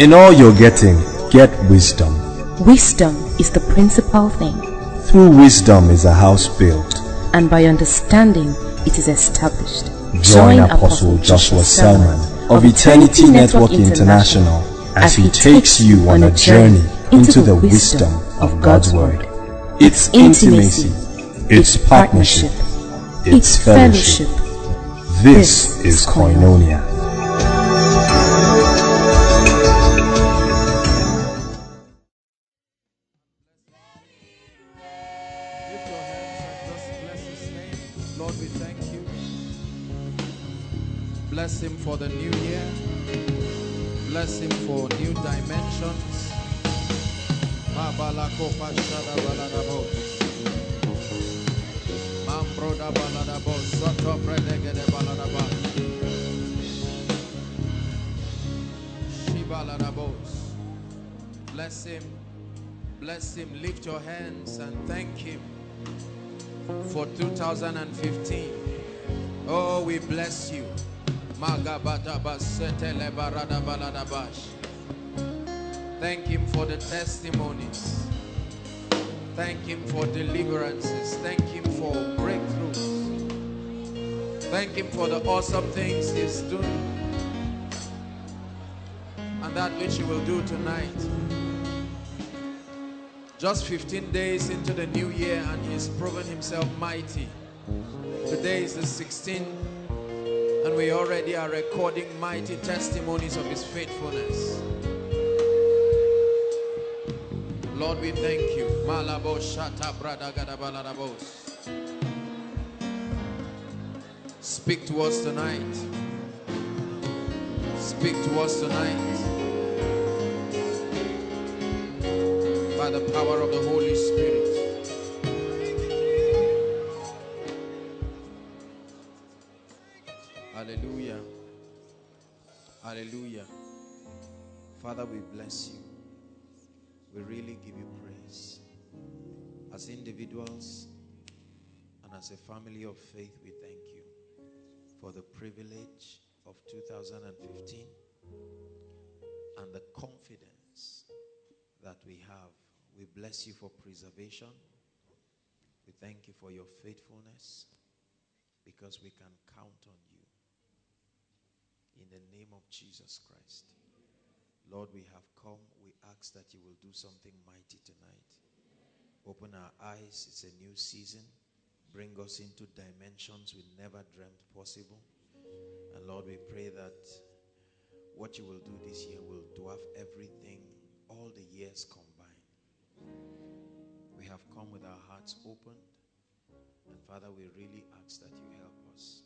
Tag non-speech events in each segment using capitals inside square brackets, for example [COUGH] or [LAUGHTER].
In all you're getting, get wisdom. Wisdom is the principal thing, Through wisdom is a house built. and by understanding it is established. Join Apostle Joshua Selman of Eternity Network International as he takes you on a journey into the wisdom of God's Word. It's intimacy, it's partnership, it's fellowship. This is Koinonia. Thank him for the testimonies. Thank him for deliverances. Thank him for breakthroughs. Thank him for the awesome things he's doing. And that which he will do tonight. Just 15 days into the new year, and he's proven himself mighty. Today is the 16th, and we already are recording mighty testimonies of his faithfulness. Lord, we thank you. Speak to us tonight. Speak to us tonight. by the power of the Holy Spirit. Hallelujah. Hallelujah. Father, we bless you. We really give you praise. As individuals and as a family of faith, we thank you for the privilege of 2015 and the confidence that we have. We bless you for preservation. We thank you for your faithfulness because we can count on you. In the name of Jesus Christ. Lord, we have come. We ask that you will do something mighty tonight. Open our eyes. It's a new season. Bring us into dimensions we never dreamt possible. And Lord, we pray that what you will do this year will dwarf everything, all the years combined. We have come with our hearts opened. And Father, we really ask that you help us.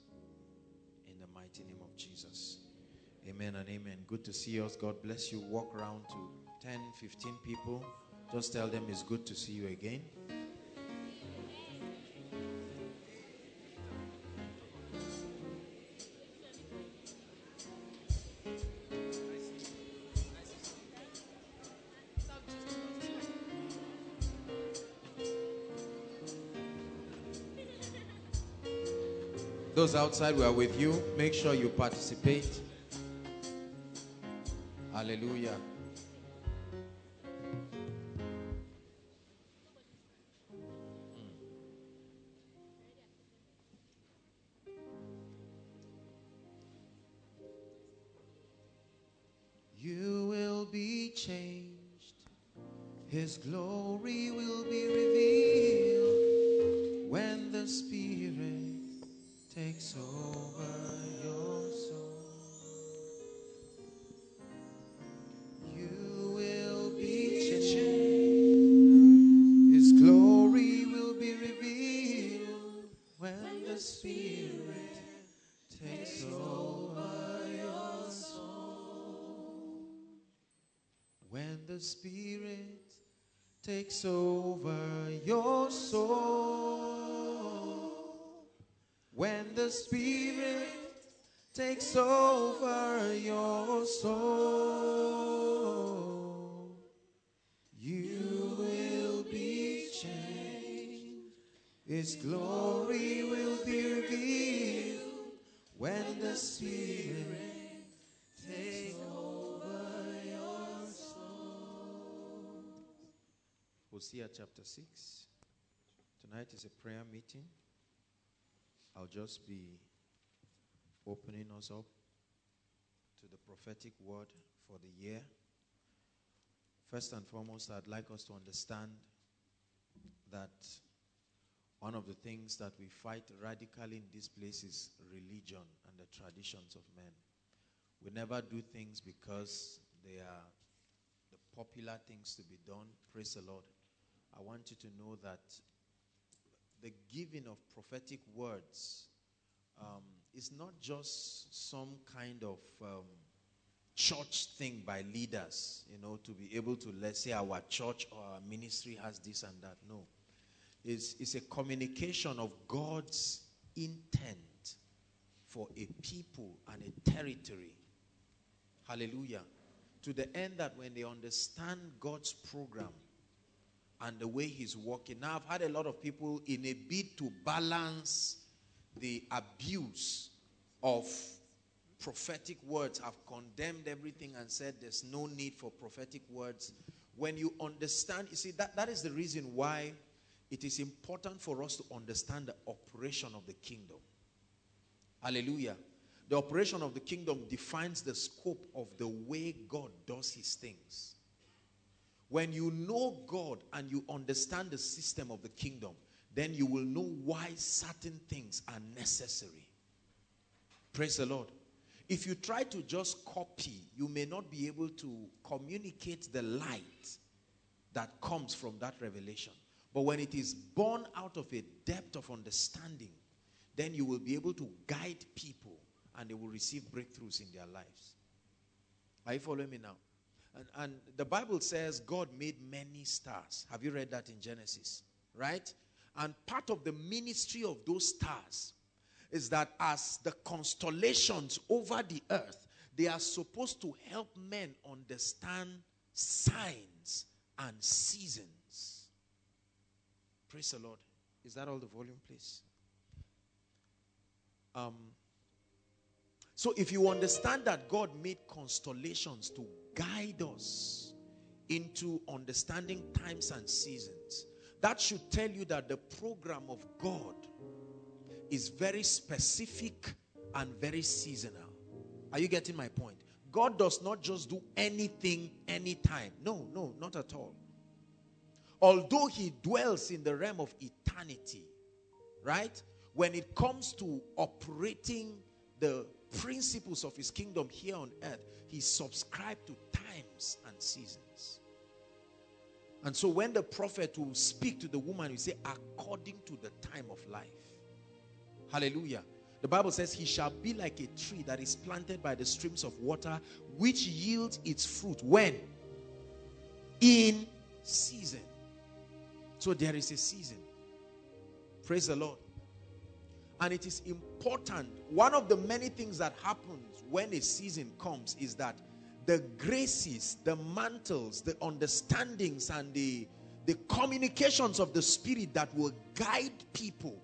In the mighty name of Jesus. Amen and amen. Good to see us. God bless you. Walk around to 10, 15 people. Just tell them it's good to see you again. Those outside, we are with you. Make sure you participate. Hallelujah. You will be changed. His glory will be revealed when the Spirit takes over your Spirit takes over your soul. When the Spirit takes over your soul, you will be changed. It's glory Hosea chapter 6. Tonight is a prayer meeting. I'll just be opening us up to the prophetic word for the year. First and foremost, I'd like us to understand that one of the things that we fight radically in this place is religion and the traditions of men. We never do things because they are the popular things to be done. Praise the Lord. I want you to know that the giving of prophetic words um, is not just some kind of um, church thing by leaders, you know, to be able to, let's say, our church or our ministry has this and that. No. It's, it's a communication of God's intent for a people and a territory. Hallelujah. To the end that when they understand God's program and the way He's working. Now, I've had a lot of people in a bid to balance the abuse of prophetic words have condemned everything and said there's no need for prophetic words. When you understand, you see, that, that is the reason why it is important for us to understand the operation of the kingdom. Hallelujah. The operation of the kingdom defines the scope of the way God does his things. When you know God and you understand the system of the kingdom, then you will know why certain things are necessary. Praise the Lord. If you try to just copy, you may not be able to communicate the light that comes from that revelation. But when it is born out of a depth of understanding, then you will be able to guide people and they will receive breakthroughs in their lives. Are you following me now? And, and the Bible says God made many stars. Have you read that in Genesis? Right? And part of the ministry of those stars is that as the constellations over the earth, they are supposed to help men understand signs and seasons. Praise the Lord. Is that all the volume, please? Um, so if you understand that God made constellations to guide us into understanding times and seasons, that should tell you that the program of God is very specific and very seasonal. Are you getting my point? God does not just do anything anytime. No, no, not at all. Although he dwells in the realm of eternity, right? When it comes to operating the principles of his kingdom here on earth, he subscribed to times and seasons. And so when the prophet will speak to the woman, he say, according to the time of life. Hallelujah. The Bible says, He shall be like a tree that is planted by the streams of water, which yields its fruit. When? In season. So there is a season. Praise the Lord. And it is important. One of the many things that happens when a season comes is that the graces, the mantles, the understandings, and the, the communications of the Spirit that will guide people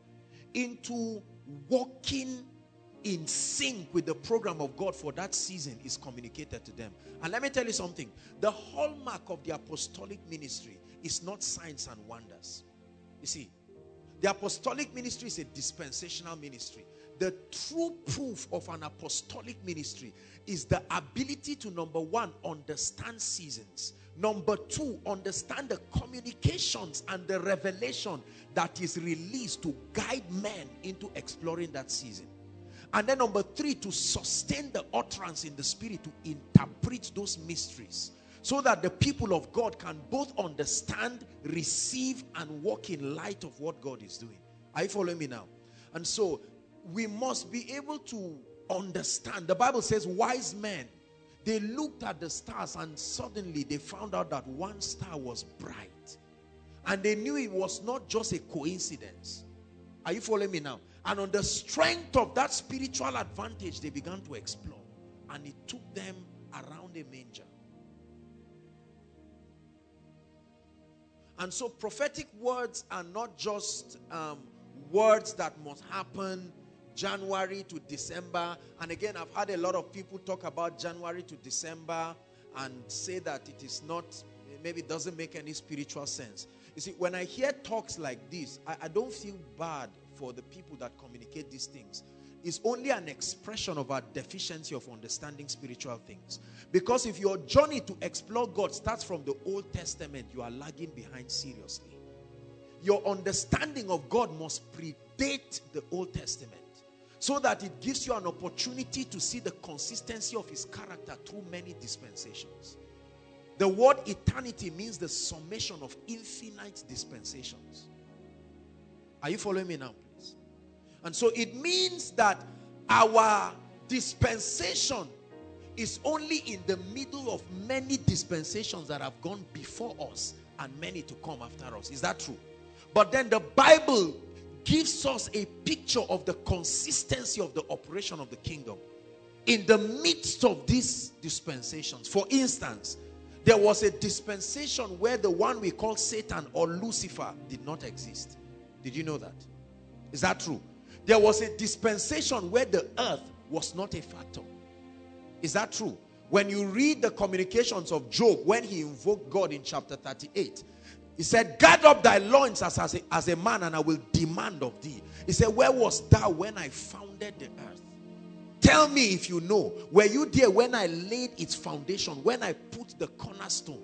into walking in sync with the program of God for that season is communicated to them. And let me tell you something the hallmark of the apostolic ministry is not signs and wonders. You see, the apostolic ministry is a dispensational ministry. The true proof of an apostolic ministry is the ability to, number one, understand seasons. Number two, understand the communications and the revelation that is released to guide men into exploring that season. And then number three, to sustain the utterance in the spirit to interpret those mysteries so that the people of God can both understand, receive, and walk in light of what God is doing. Are you following me now? And so we must be able to understand. The Bible says, wise men, they looked at the stars and suddenly they found out that one star was bright. And they knew it was not just a coincidence. Are you following me now? And on the strength of that spiritual advantage, they began to explore. And it took them around a manger. And so prophetic words are not just um, words that must happen January to December. And again, I've had a lot of people talk about January to December and say that it is not, maybe doesn't make any spiritual sense. You see, when I hear talks like this, I, I don't feel bad for the people that communicate these things is only an expression of our deficiency of understanding spiritual things. Because if your journey to explore God starts from the Old Testament, you are lagging behind seriously. Your understanding of God must predate the Old Testament so that it gives you an opportunity to see the consistency of his character through many dispensations. The word eternity means the summation of infinite dispensations. Are you following me now? And so it means that our dispensation is only in the middle of many dispensations that have gone before us and many to come after us. Is that true? But then the Bible gives us a picture of the consistency of the operation of the kingdom in the midst of these dispensations. For instance, there was a dispensation where the one we call Satan or Lucifer did not exist. Did you know that? Is that true? There was a dispensation where the earth was not a factor. Is that true? When you read the communications of Job, when he invoked God in chapter 38, he said, Guard up thy loins as, as, a, as a man, and I will demand of thee. He said, Where was thou when I founded the earth? Tell me if you know. Were you there when I laid its foundation, when I put the cornerstone?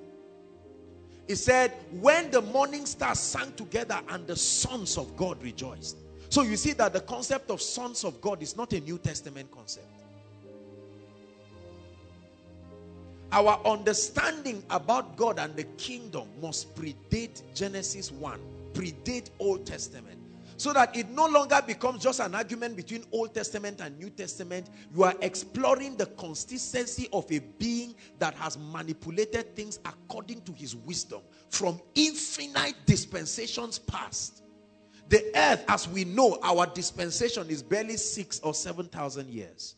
He said, When the morning stars sang together and the sons of God rejoiced. So you see that the concept of sons of God is not a New Testament concept. Our understanding about God and the kingdom must predate Genesis 1, predate Old Testament. So that it no longer becomes just an argument between Old Testament and New Testament. You are exploring the consistency of a being that has manipulated things according to his wisdom from infinite dispensations past the earth, as we know, our dispensation is barely six or seven thousand years.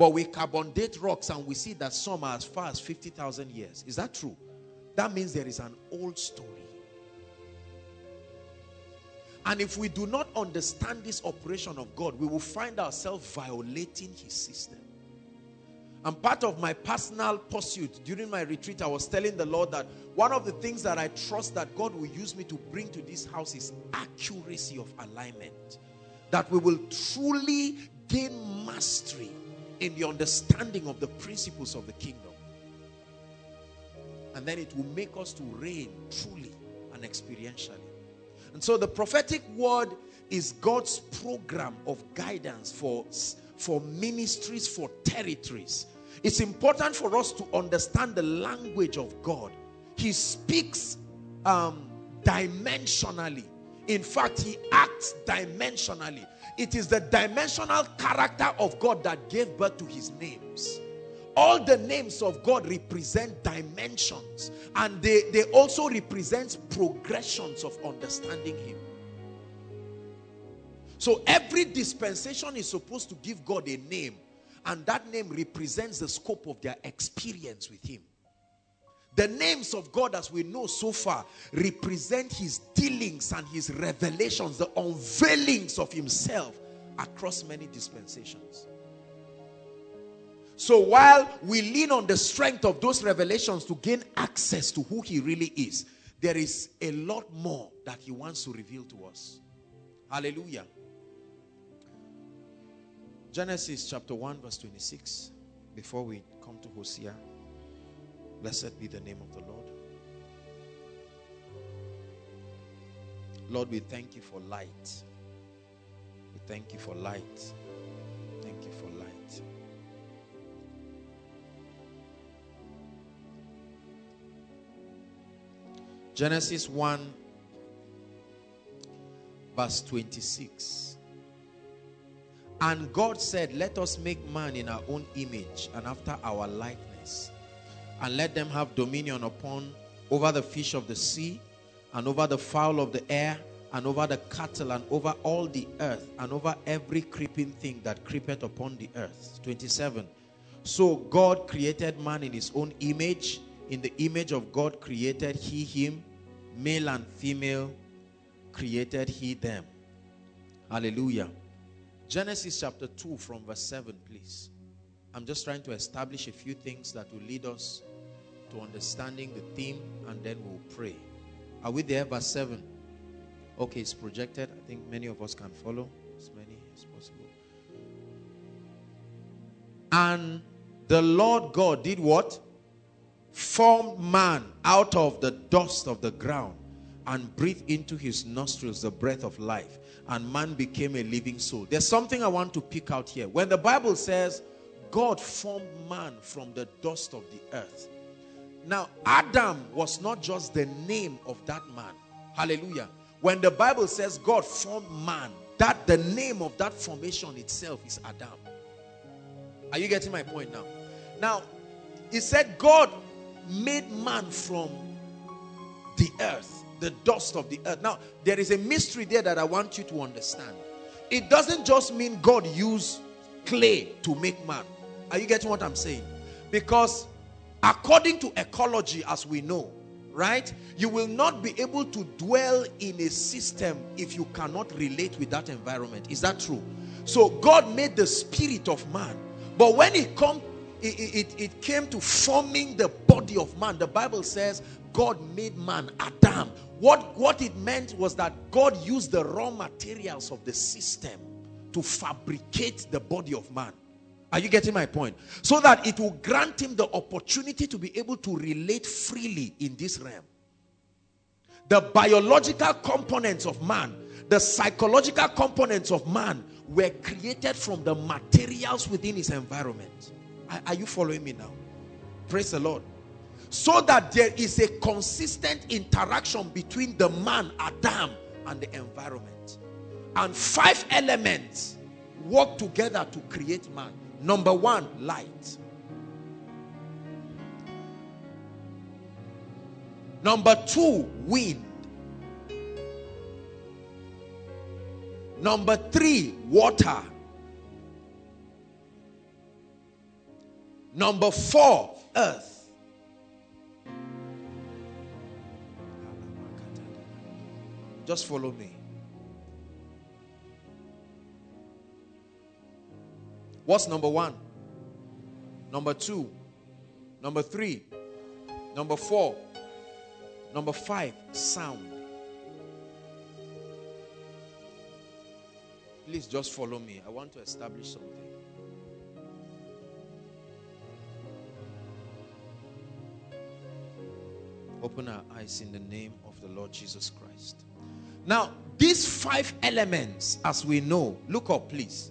But we carbon date rocks and we see that some are as far as 50,000 years. Is that true? That means there is an old story. And if we do not understand this operation of God, we will find ourselves violating his system. And part of my personal pursuit during my retreat, I was telling the Lord that one of the things that I trust that God will use me to bring to this house is accuracy of alignment. That we will truly gain mastery in the understanding of the principles of the kingdom. And then it will make us to reign truly and experientially. And so the prophetic word is God's program of guidance for for ministries, for territories. It's important for us to understand the language of God. He speaks um, dimensionally. In fact, he acts dimensionally. It is the dimensional character of God that gave birth to his names. All the names of God represent dimensions and they, they also represent progressions of understanding him. So every dispensation is supposed to give God a name. And that name represents the scope of their experience with him. The names of God as we know so far represent his dealings and his revelations, the unveilings of himself across many dispensations. So while we lean on the strength of those revelations to gain access to who he really is, there is a lot more that he wants to reveal to us. Hallelujah. Genesis chapter 1, verse 26. Before we come to Hosea, blessed be the name of the Lord. Lord, we thank you for light. We thank you for light. Thank you for light. Genesis 1, verse 26. And God said, Let us make man in our own image and after our likeness, and let them have dominion upon over the fish of the sea, and over the fowl of the air, and over the cattle, and over all the earth, and over every creeping thing that creepeth upon the earth. 27. So God created man in his own image. In the image of God created he him, male and female created he them. Hallelujah. Genesis chapter 2 from verse 7, please. I'm just trying to establish a few things that will lead us to understanding the theme and then we'll pray. Are we there? Verse 7. Okay, it's projected. I think many of us can follow as many as possible. And the Lord God did what? Formed man out of the dust of the ground and breathed into his nostrils the breath of life. And man became a living soul. There's something I want to pick out here. When the Bible says God formed man from the dust of the earth. Now, Adam was not just the name of that man. Hallelujah. When the Bible says God formed man, that the name of that formation itself is Adam. Are you getting my point now? Now, he said God made man from the earth, the dust of the earth. Now, there is a mystery there that I want you to understand. It doesn't just mean God used clay to make man. Are you getting what I'm saying? Because according to ecology, as we know, right, you will not be able to dwell in a system if you cannot relate with that environment. Is that true? So God made the spirit of man. But when it come, it, it, it came to forming the body of man, the Bible says God made man Adam. What, what it meant was that God used the raw materials of the system to fabricate the body of man. Are you getting my point? So that it will grant him the opportunity to be able to relate freely in this realm. The biological components of man, the psychological components of man were created from the materials within his environment. Are, are you following me now? Praise the Lord. So that there is a consistent interaction between the man, Adam, and the environment. And five elements work together to create man. Number one, light. Number two, wind. Number three, water. Number four, earth. Just follow me. What's number one? Number two? Number three? Number four? Number five? Sound. Please just follow me. I want to establish something. Open our eyes in the name of the Lord Jesus Christ. Now, these five elements, as we know, look up, please.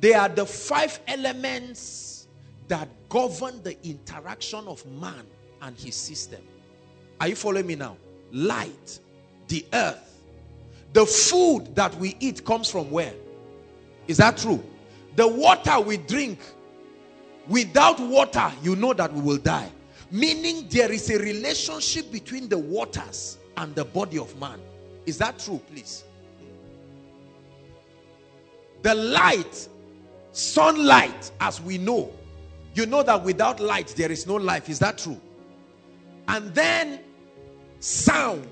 They are the five elements that govern the interaction of man and his system. Are you following me now? Light, the earth. The food that we eat comes from where? Is that true? The water we drink, without water, you know that we will die. Meaning there is a relationship between the waters and the body of man. Is that true, please? The light Sunlight, as we know, you know that without light there is no life. Is that true? And then sound.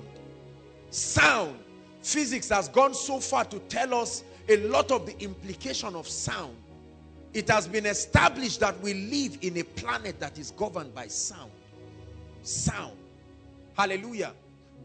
Sound. Physics has gone so far to tell us a lot of the implication of sound. It has been established that we live in a planet that is governed by sound. Sound. Hallelujah.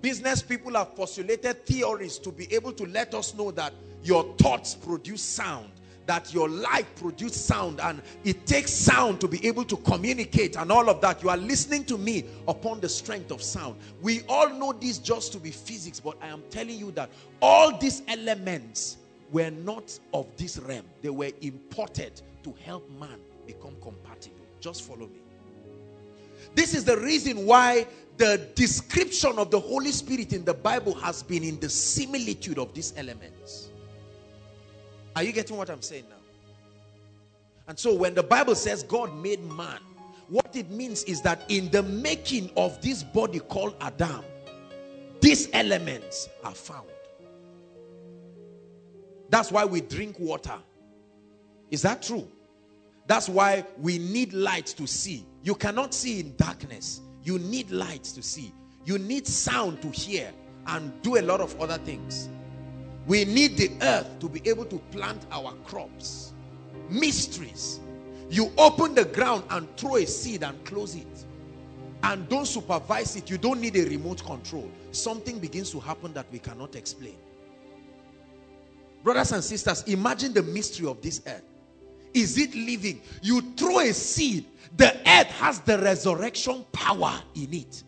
Business people have postulated theories to be able to let us know that your thoughts produce sound that your life produce sound and it takes sound to be able to communicate and all of that. You are listening to me upon the strength of sound. We all know this just to be physics, but I am telling you that all these elements were not of this realm. They were imported to help man become compatible. Just follow me. This is the reason why the description of the Holy Spirit in the Bible has been in the similitude of these elements. Are you getting what I'm saying now? And so when the Bible says God made man, what it means is that in the making of this body called Adam, these elements are found. That's why we drink water. Is that true? That's why we need light to see. You cannot see in darkness. You need light to see. You need sound to hear and do a lot of other things. We need the earth to be able to plant our crops. Mysteries. You open the ground and throw a seed and close it. and don't supervise it, you don't need a remote control. Something begins to happen that we cannot explain. Brothers and sisters, imagine the mystery of this earth. Is it living? You throw a seed, the earth has the resurrection power in it.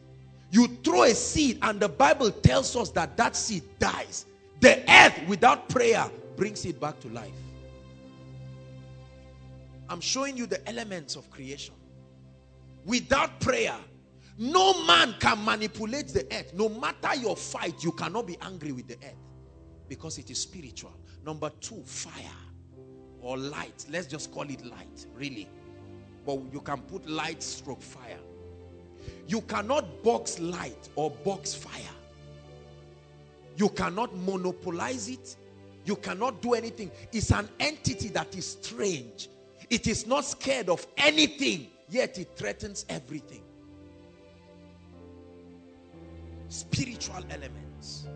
You throw a seed, and the Bible tells us that that seed dies. The earth, without prayer, brings it back to life. I'm showing you the elements of creation. Without prayer, no man can manipulate the earth. No matter your fight, you cannot be angry with the earth because it is spiritual. Number two, fire or light. Let's just call it light, really. But you can put light stroke fire. You cannot box light or box fire. You cannot monopolize it. You cannot do anything. It's an entity that is strange. It is not scared of anything, yet it threatens everything. Spiritual elements.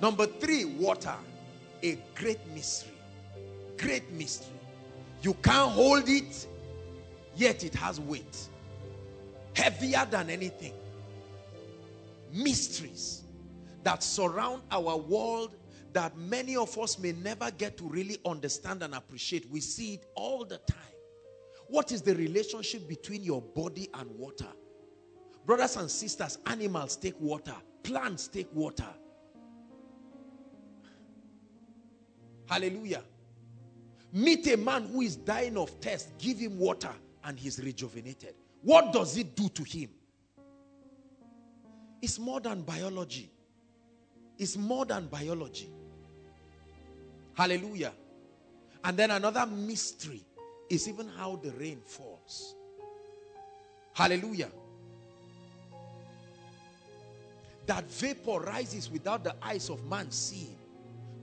Number three, water. A great mystery. Great mystery. You can't hold it, yet it has weight. Heavier than anything. Mysteries that surround our world that many of us may never get to really understand and appreciate. We see it all the time. What is the relationship between your body and water? Brothers and sisters, animals take water, plants take water. Hallelujah. Meet a man who is dying of thirst, give him water, and he's rejuvenated. What does it do to him? It's more than biology. It's more than biology. Hallelujah. And then another mystery is even how the rain falls. Hallelujah. That vapor rises without the eyes of man seeing,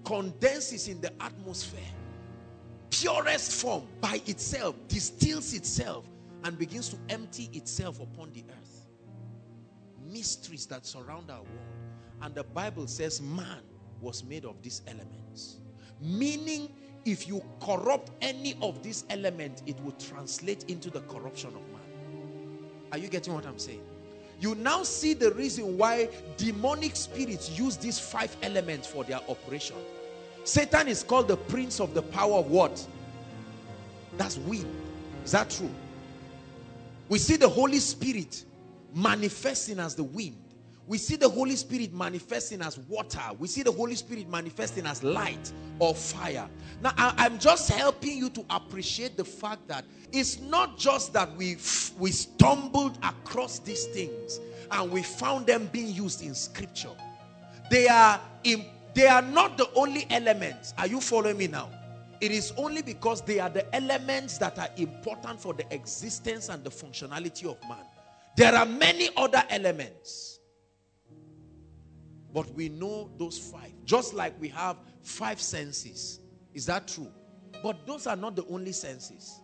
condenses in the atmosphere, purest form by itself, distills itself, and begins to empty itself upon the earth. Mysteries that surround our world. And the Bible says man was made of these elements. Meaning, if you corrupt any of these elements, it will translate into the corruption of man. Are you getting what I'm saying? You now see the reason why demonic spirits use these five elements for their operation. Satan is called the prince of the power of what? That's wind. Is that true? We see the Holy Spirit manifesting as the wind. We see the Holy Spirit manifesting as water. We see the Holy Spirit manifesting as light or fire. Now, I, am just helping you to appreciate the fact that it's not just that we we stumbled across these things and we found them being used in Scripture. They are in, they are not the only elements. Are you following me now? It is only because they are the elements that are important for the existence and the functionality of man. There are many other elements but we know those five. Just like we have five senses. Is that true? But those are not the only senses.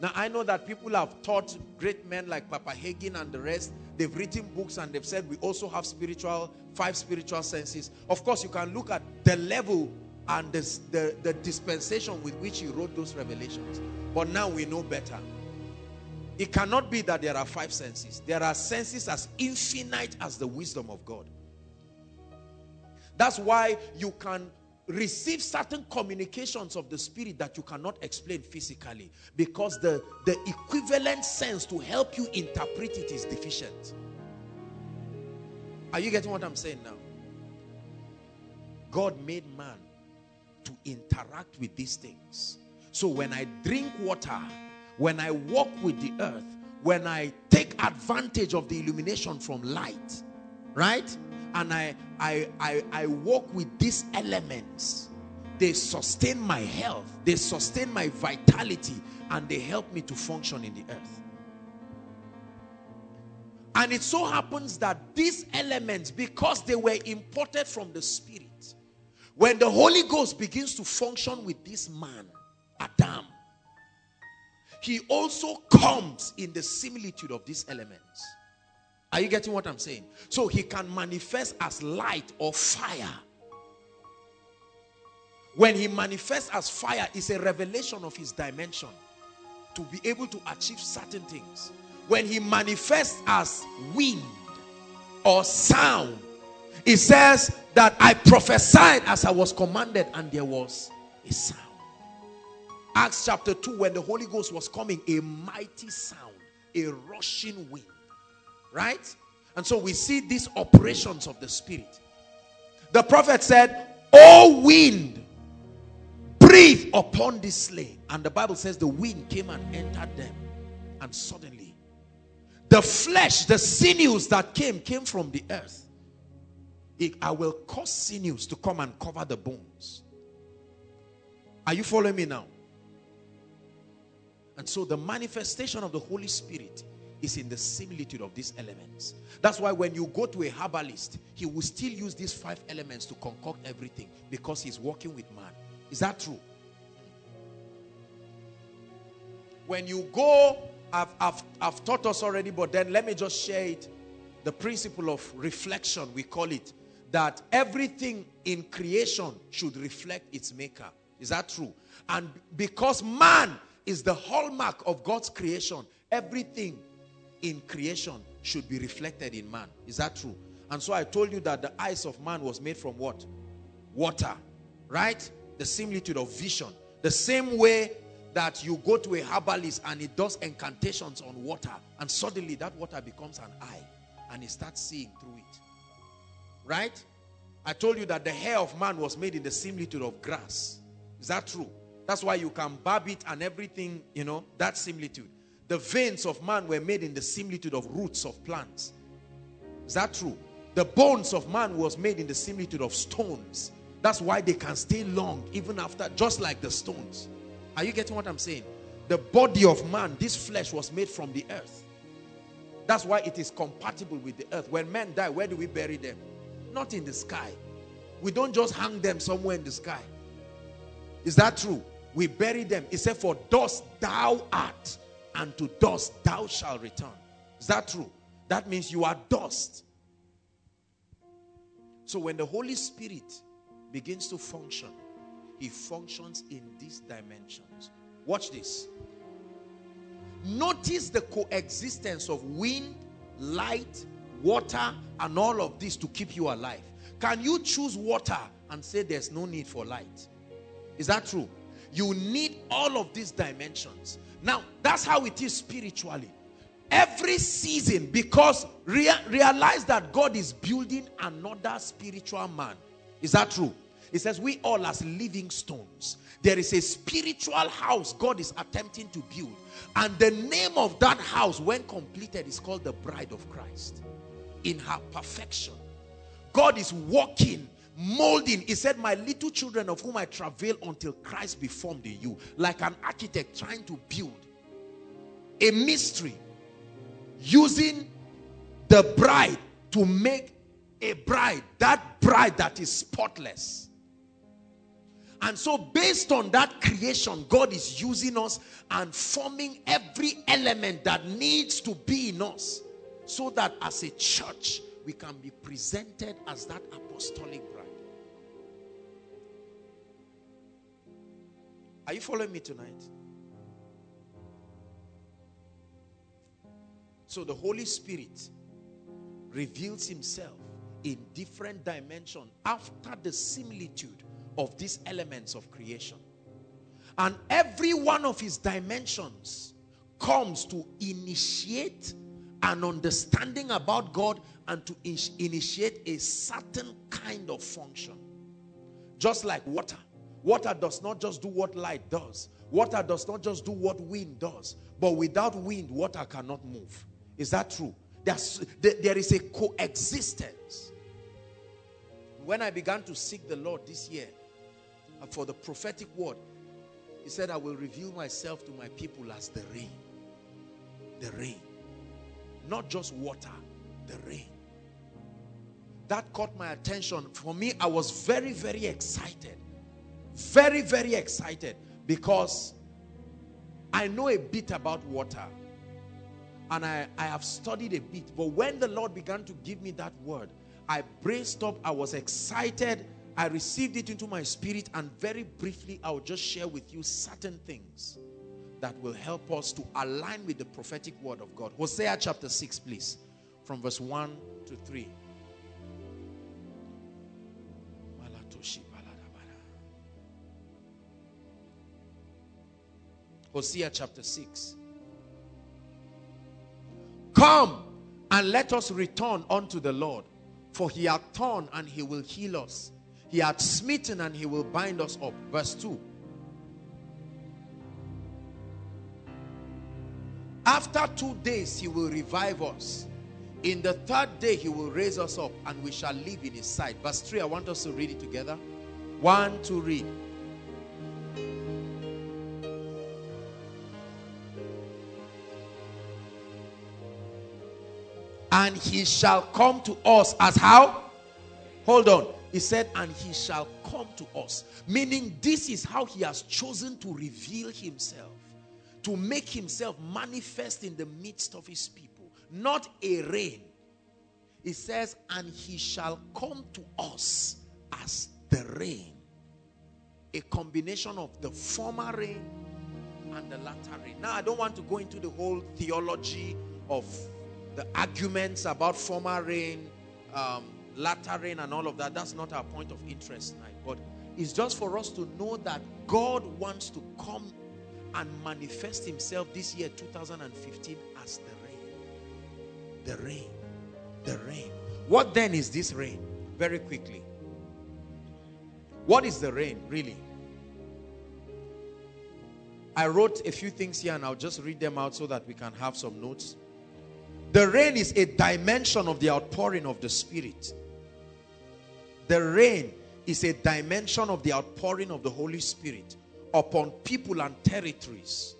Now, I know that people have taught great men like Papa Hagin and the rest. They've written books and they've said we also have spiritual, five spiritual senses. Of course, you can look at the level and the, the, the dispensation with which he wrote those revelations. But now we know better. It cannot be that there are five senses. There are senses as infinite as the wisdom of God. That's why you can receive certain communications of the spirit that you cannot explain physically because the, the equivalent sense to help you interpret it is deficient. Are you getting what I'm saying now? God made man to interact with these things. So when I drink water, when I walk with the earth, when I take advantage of the illumination from light, right? And I, I, I, I walk with these elements, they sustain my health, they sustain my vitality, and they help me to function in the earth. And it so happens that these elements, because they were imported from the Spirit, when the Holy Ghost begins to function with this man, Adam, he also comes in the similitude of these elements. Are you getting what I'm saying? So he can manifest as light or fire. When he manifests as fire, it's a revelation of his dimension. to be able to achieve certain things. When he manifests as wind or sound, it says that I prophesied as I was commanded, and there was a sound. Acts chapter 2, when the Holy Ghost was coming, a mighty sound, a rushing wind. Right? And so we see these operations of the Spirit. The prophet said, O wind, breathe upon this slain. And the Bible says the wind came and entered them. And suddenly, the flesh, the sinews that came, came from the earth. I will cause sinews to come and cover the bones. Are you following me now? And so the manifestation of the Holy Spirit is in the similitude of these elements. That's why when you go to a herbalist, he will still use these five elements to concoct everything because he's working with man. Is that true? When you go, I've, I've, I've taught us already, but then let me just share it. The principle of reflection, we call it, that everything in creation should reflect its maker. Is that true? And because man is the hallmark of God's creation, everything in creation should be reflected in man. Is that true? And so I told you that the eyes of man was made from what? Water. Right? The similitude of vision. The same way that you go to a herbalist and it does incantations on water and suddenly that water becomes an eye and he starts seeing through it. Right? I told you that the hair of man was made in the similitude of grass. Is that true? That's why you can barb it and everything, you know, that similitude. The veins of man were made in the similitude of roots of plants. Is that true? The bones of man was made in the similitude of stones. That's why they can stay long even after, just like the stones. Are you getting what I'm saying? The body of man, this flesh was made from the earth. That's why it is compatible with the earth. When men die, where do we bury them? Not in the sky. We don't just hang them somewhere in the sky. Is that true? We bury them. It said, For dust thou art and to dust thou shalt return. Is that true? That means you are dust. So when the Holy Spirit begins to function, he functions in these dimensions. Watch this. Notice the coexistence of wind, light, water, and all of this to keep you alive. Can you choose water and say there's no need for light? Is that true? You need all of these dimensions. Now, that's how it is spiritually. Every season, because rea realize that God is building another spiritual man. Is that true? It says, We all as living stones. There is a spiritual house God is attempting to build. And the name of that house, when completed, is called the bride of Christ. In her perfection. God is walking molding. He said, My little children of whom I travail until Christ be formed in you. Like an architect trying to build a mystery using the bride to make a bride, that bride that is spotless. And so, based on that creation, God is using us and forming every element that needs to be in us so that as a church, we can be presented as that apostolic Are you following me tonight? So the Holy Spirit reveals himself in different dimensions after the similitude of these elements of creation. And every one of his dimensions comes to initiate an understanding about God and to in initiate a certain kind of function. Just like water. Water does not just do what light does. Water does not just do what wind does. But without wind, water cannot move. Is that true? There's, there is a coexistence. When I began to seek the Lord this year uh, for the prophetic word, he said, I will reveal myself to my people as the rain. The rain. Not just water, the rain. That caught my attention. For me, I was very, very excited very, very excited because I know a bit about water and I, I have studied a bit. But when the Lord began to give me that word, I braced up, I was excited, I received it into my spirit, and very briefly, I'll just share with you certain things that will help us to align with the prophetic word of God. Hosea chapter 6, please, from verse 1 to 3. Hosea chapter 6. Come and let us return unto the Lord, for he hath torn and he will heal us. He hath smitten and he will bind us up. Verse 2. After two days, he will revive us. In the third day, he will raise us up and we shall live in his sight. Verse 3, I want us to read it together. One, to read. And he shall come to us as how? Hold on. He said, and he shall come to us. Meaning, this is how he has chosen to reveal himself to make himself manifest in the midst of his people. Not a rain. He says, and he shall come to us as the rain. A combination of the former rain and the latter rain. Now, I don't want to go into the whole theology of the arguments about former rain, um, latter rain, and all of that. That's not our point of interest tonight. But it's just for us to know that God wants to come and manifest himself this year 2015 as the rain. The rain. The rain. What then is this rain? Very quickly. What is the rain really? I wrote a few things here and I'll just read them out so that we can have some notes. The rain is a dimension of the outpouring of the Spirit. The rain is a dimension of the outpouring of the Holy Spirit upon people and territories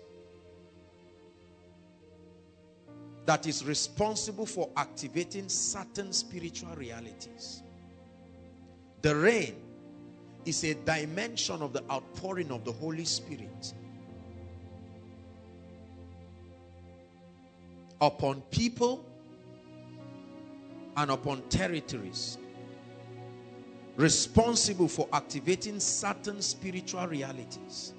that is responsible for activating certain spiritual realities. The rain is a dimension of the outpouring of the Holy Spirit upon people and upon territories responsible for activating certain spiritual realities.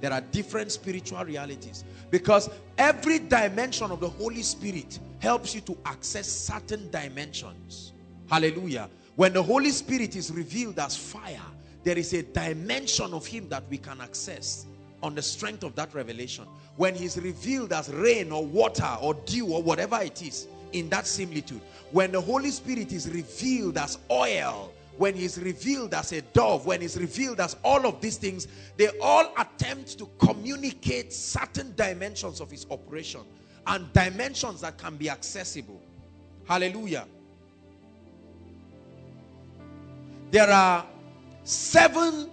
There are different spiritual realities because every dimension of the Holy Spirit helps you to access certain dimensions. Hallelujah. When the Holy Spirit is revealed as fire, there is a dimension of Him that we can access on the strength of that revelation. When He's revealed as rain or water or dew or whatever it is, in that similitude. When the Holy Spirit is revealed as oil when he's revealed as a dove, when he's revealed as all of these things, they all attempt to communicate certain dimensions of his operation and dimensions that can be accessible. Hallelujah. There are seven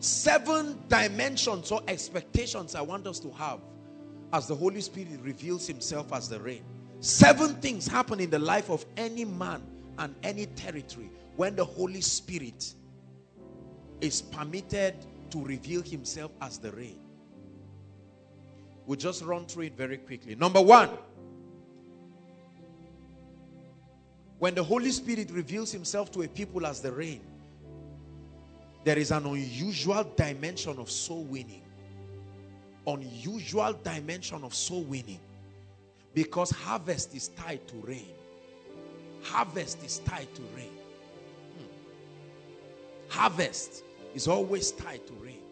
seven dimensions or expectations I want us to have as the Holy Spirit reveals himself as the rain. Seven things happen in the life of any man and any territory when the Holy Spirit is permitted to reveal himself as the rain. We'll just run through it very quickly. Number one, when the Holy Spirit reveals himself to a people as the rain, there is an unusual dimension of soul winning. Unusual dimension of soul winning. Because harvest is tied to rain harvest is tied to rain. Hmm. Harvest is always tied to rain.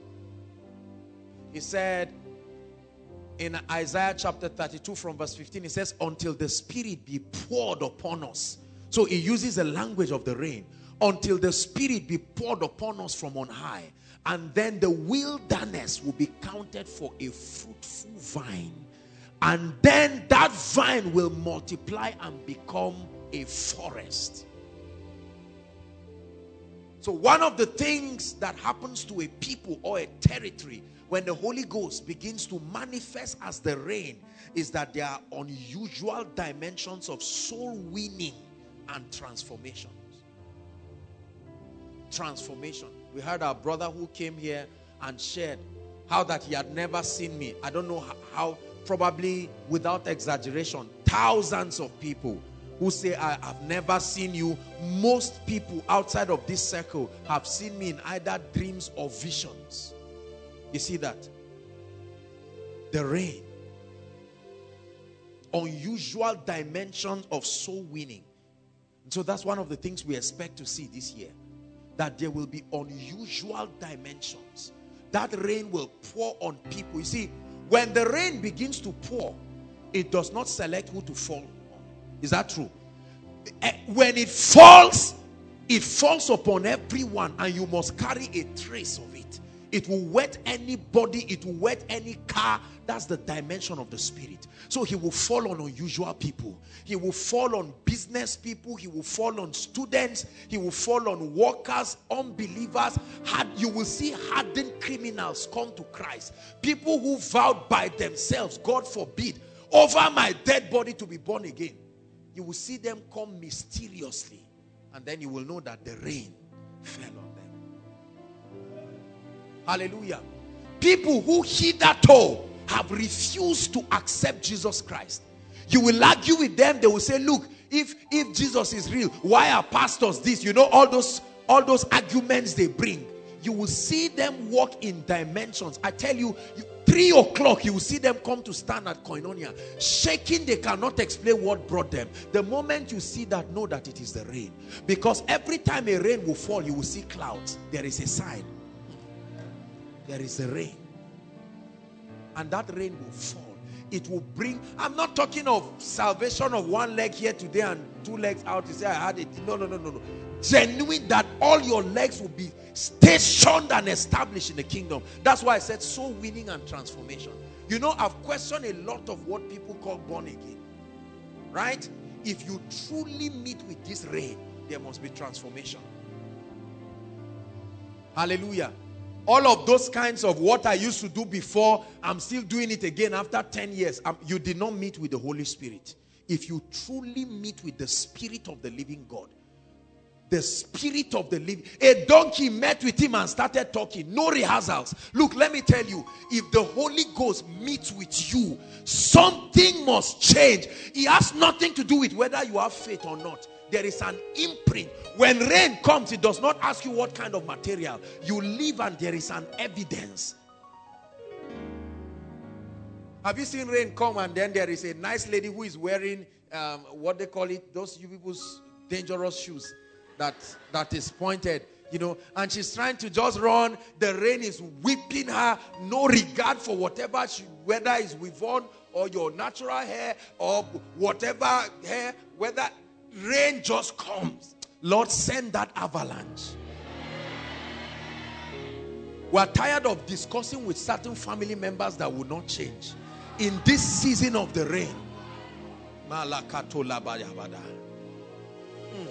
He said in Isaiah chapter 32 from verse 15, he says, until the spirit be poured upon us. So he uses the language of the rain. Until the spirit be poured upon us from on high. And then the wilderness will be counted for a fruitful vine. And then that vine will multiply and become a forest. So, one of the things that happens to a people or a territory when the Holy Ghost begins to manifest as the rain is that there are unusual dimensions of soul winning and transformations. Transformation. We had our brother who came here and shared how that he had never seen me. I don't know how, probably without exaggeration, thousands of people who say, I have never seen you. Most people outside of this circle have seen me in either dreams or visions. You see that? The rain. Unusual dimensions of soul winning. So that's one of the things we expect to see this year. That there will be unusual dimensions. That rain will pour on people. You see, when the rain begins to pour, it does not select who to fall on. Is that true? Eh, when it falls, it falls upon everyone, and you must carry a trace of it. It will wet anybody, it will wet any car. That's the dimension of the spirit. So he will fall on unusual people. He will fall on business people. He will fall on students. He will fall on workers, unbelievers. You will see hardened criminals come to Christ. People who vowed by themselves, God forbid, over my dead body to be born again. You will see them come mysteriously. And then you will know that the rain fell on them. Hallelujah. People who hitherto have refused to accept Jesus Christ. You will argue with them, they will say, Look, if if Jesus is real, why are pastors this? You know, all those all those arguments they bring. You will see them walk in dimensions. I tell you, you three o'clock, you will see them come to stand at Koinonia, shaking. They cannot explain what brought them. The moment you see that, know that it is the rain. Because every time a rain will fall, you will see clouds. There is a sign there is a rain. And that rain will fall. It will bring, I'm not talking of salvation of one leg here today and two legs out. You say, I had it. No, no, no, no, no. Genuine that all your legs will be stationed and established in the kingdom. That's why I said so winning and transformation. You know, I've questioned a lot of what people call born again. Right? If you truly meet with this rain, there must be transformation. Hallelujah all of those kinds of what I used to do before, I'm still doing it again after 10 years. Um, you did not meet with the Holy Spirit. If you truly meet with the Spirit of the living God, the Spirit of the living, a donkey met with him and started talking, no rehearsals. Look, let me tell you, if the Holy Ghost meets with you, something must change. It has nothing to do with whether you have faith or not there is an imprint. When rain comes, it does not ask you what kind of material. You live and there is an evidence. Have you seen rain come and then there is a nice lady who is wearing um, what they call it, those you people's dangerous shoes that that is pointed, you know, and she's trying to just run. The rain is whipping her, no regard for whatever she, whether it's with on or your natural hair or whatever hair, whether rain just comes. Lord, send that avalanche. We're tired of discussing with certain family members that will not change. In this season of the rain, hmm.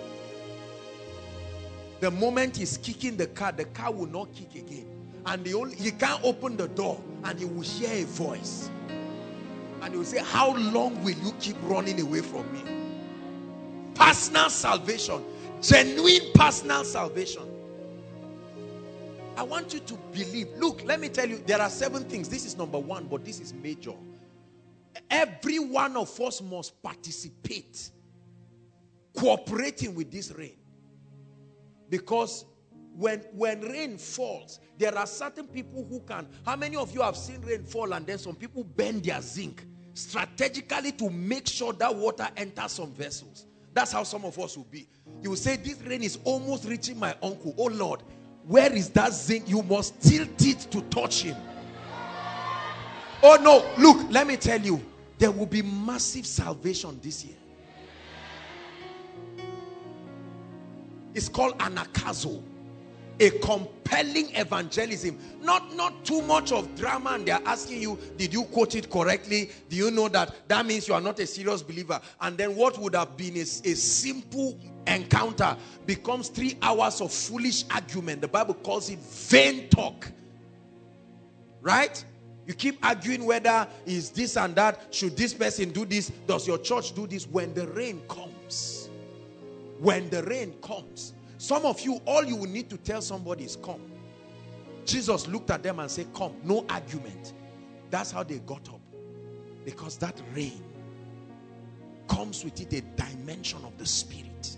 the moment he's kicking the car, the car will not kick again. And the only, he can't open the door and he will hear a voice. And he will say, How long will you keep running away from me? Personal salvation, genuine personal salvation. I want you to believe. Look, let me tell you, there are seven things. This is number one, but this is major. Every one of us must participate, cooperating with this rain. Because when, when rain falls, there are certain people who can. How many of you have seen rain fall and then some people bend their zinc strategically to make sure that water enters some vessels? That's how some of us will be. You will say, This rain is almost reaching my uncle. Oh Lord, where is that zinc? You must tilt it to touch him. Oh no, look, let me tell you, there will be massive salvation this year. It's called anagkazo a compelling evangelism. Not not too much of drama and they're asking you did you quote it correctly? Do you know that that means you are not a serious believer? And then what would have been a, a simple encounter becomes three hours of foolish argument. The bible calls it vain talk. Right? You keep arguing whether is this and that should this person do this? Does your church do this? When the rain comes when the rain comes some of you, all you will need to tell somebody is come. Jesus looked at them and said, come. No argument. That's how they got up. Because that rain comes with it a dimension of the spirit.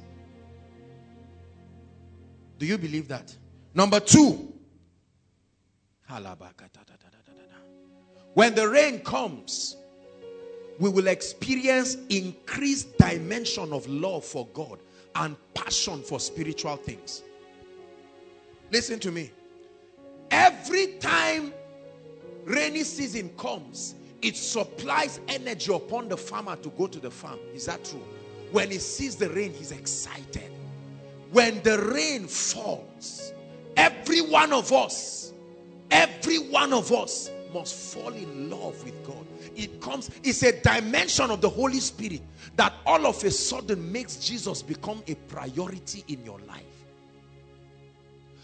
Do you believe that? Number two, When the rain comes, we will experience increased dimension of love for God and passion for spiritual things. Listen to me. Every time rainy season comes, it supplies energy upon the farmer to go to the farm. Is that true? When he sees the rain, he's excited. When the rain falls, every one of us, every one of us must fall in love with God. It comes, it's a dimension of the Holy Spirit that all of a sudden makes Jesus become a priority in your life.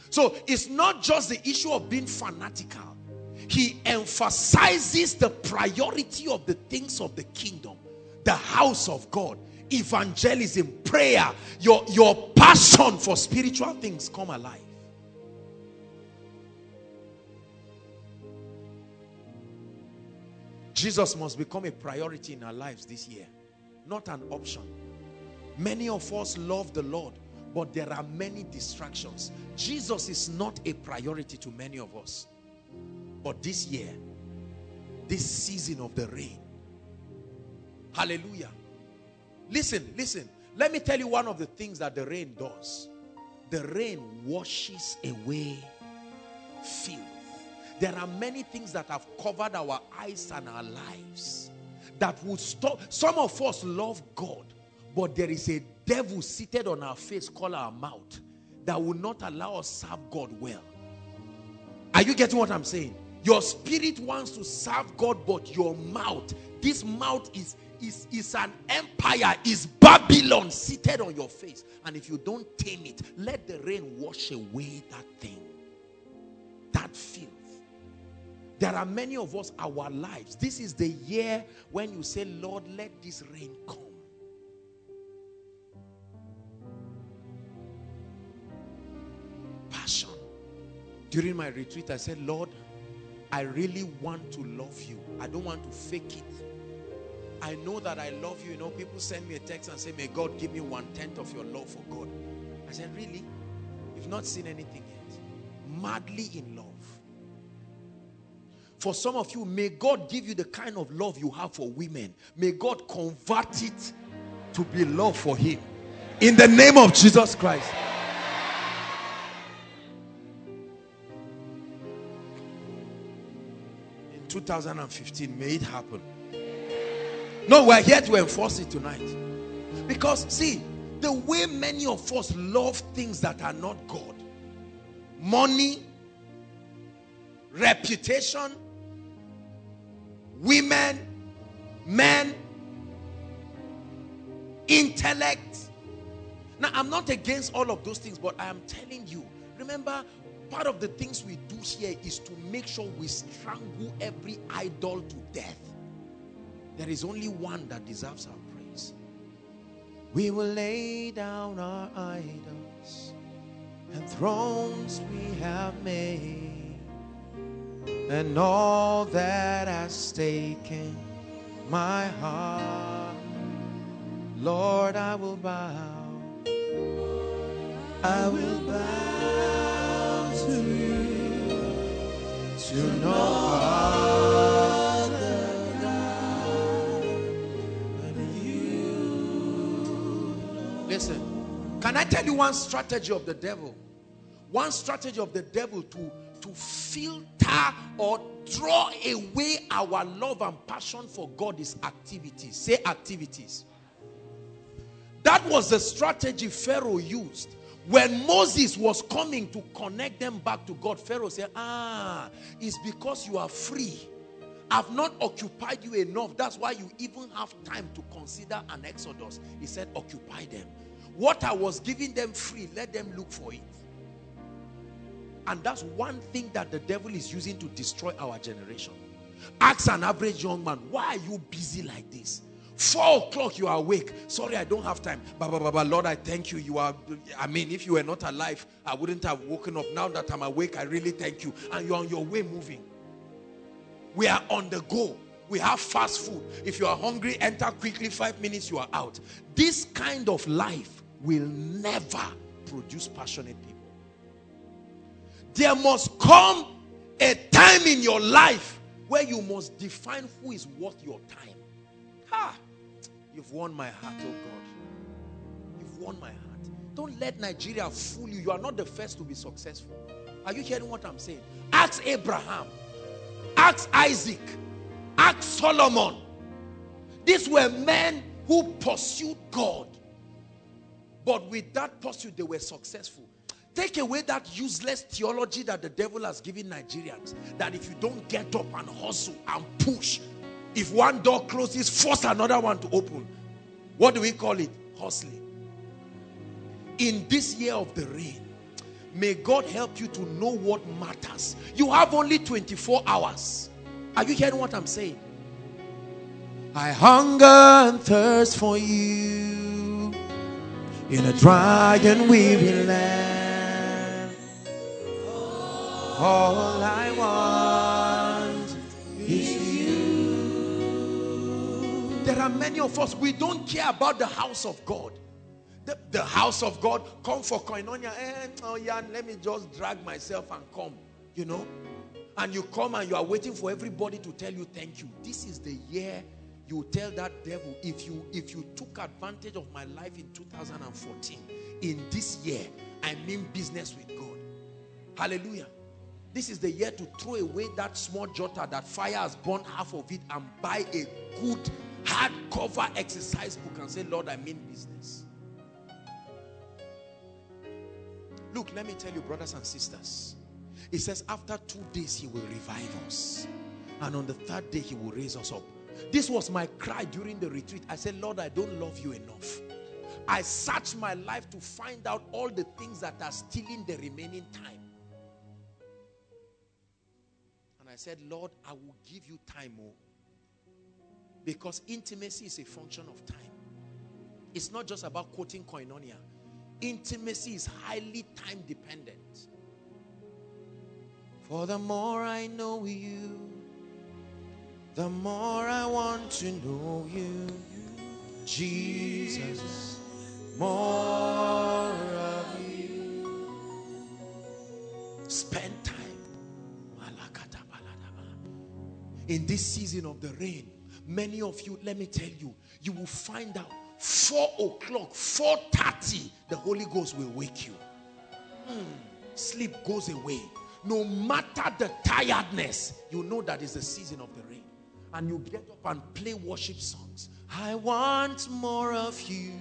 So it's not just the issue of being fanatical. He emphasizes the priority of the things of the kingdom, the house of God, evangelism, prayer, your, your passion for spiritual things come alive. Jesus must become a priority in our lives this year, not an option. Many of us love the Lord, but there are many distractions. Jesus is not a priority to many of us. But this year, this season of the rain, hallelujah. Listen, listen. Let me tell you one of the things that the rain does. The rain washes away filth. There are many things that have covered our eyes and our lives that would stop. Some of us love God, but there is a devil seated on our face call our mouth that will not allow us to serve God well. Are you getting what I'm saying? Your spirit wants to serve God, but your mouth, this mouth is, is, is an empire, is Babylon seated on your face. And if you don't tame it, let the rain wash away that thing, that filth. There are many of us, our lives. This is the year when you say, Lord, let this rain come. Passion. During my retreat, I said, Lord, I really want to love you. I don't want to fake it. I know that I love you. You know, people send me a text and say, may God give me one tenth of your love for God. I said, really? You've not seen anything yet. Madly in love. For some of you, may God give you the kind of love you have for women. May God convert it to be love for him. In the name of Jesus Christ. In 2015. May it happen. No, we're here to enforce it tonight. Because, see, the way many of us love things that are not God money, reputation, women, men, intellect. Now, I'm not against all of those things, but I am telling you, remember, part of the things we do here is to make sure we strangle every idol to death. There is only one that deserves our praise. We will lay down our idols and thrones we have made, and all that has taken my heart. Lord, I will bow. I will bow to you to no other God you. Listen, can I tell you one strategy of the devil? One strategy of the devil to to filter or draw away our love and passion for God is activities. Say activities. That was the strategy Pharaoh used. When Moses was coming to connect them back to God, Pharaoh said, ah, it's because you are free. I've not occupied you enough. That's why you even have time to consider an exodus. He said, occupy them. What I was giving them free, let them look for it. And that's one thing that the devil is using to destroy our generation. Ask an average young man, why are you busy like this? Four o'clock, you are awake. Sorry, I don't have time. Baba, Baba, Lord, I thank you. You are, I mean, if you were not alive, I wouldn't have woken up. Now that I'm awake, I really thank you. And you're on your way moving. We are on the go. We have fast food. If you are hungry, enter quickly. Five minutes, you are out. This kind of life will never produce passionate people. There must come A time in your life where you must define who is worth your time. Ha! You've won my heart, oh God. You've won my heart. Don't let Nigeria fool you. You are not the first to be successful. Are you hearing what I'm saying? Ask Abraham. Ask Isaac. Ask Solomon. These were men who pursued God. But with that pursuit, they were successful. Take away that useless theology that the devil has given Nigerians. That if you don't get up and hustle and push, if one door closes, force another one to open. What do we call it? Hustling. In this year of the rain, may God help you to know what matters. You have only 24 hours. Are you hearing what I'm saying? I hunger and thirst for you in a dry and weary land. All I want is you. There are many of us, we don't care about the house of God. The, the house of God, come for koinonia. Eh, oh yeah, let me just drag myself and come. You know? And you come and you are waiting for everybody to tell you thank you. This is the year you tell that devil if you if you took advantage of my life in 2014 in this year i mean business with god hallelujah this is the year to throw away that small jotter that fire has burned half of it and buy a good hardcover exercise book and say lord i mean business look let me tell you brothers and sisters it says after two days he will revive us and on the third day he will raise us up this was my cry during the retreat. I said, Lord, I don't love you enough. I search my life to find out all the things that are stealing the remaining time. Said, Lord, I will give you time more. Because intimacy is a function of time. It's not just about quoting koinonia. Intimacy is highly time dependent. For the more I know you, the more I want to know you, Jesus, more of you. Spend In this season of the rain, many of you, let me tell you, you will find out 4 o'clock, 4.30, the Holy Ghost will wake you. Mm, sleep goes away. No matter the tiredness, you know that is the season of the rain and you get up and play worship songs. I want more of you.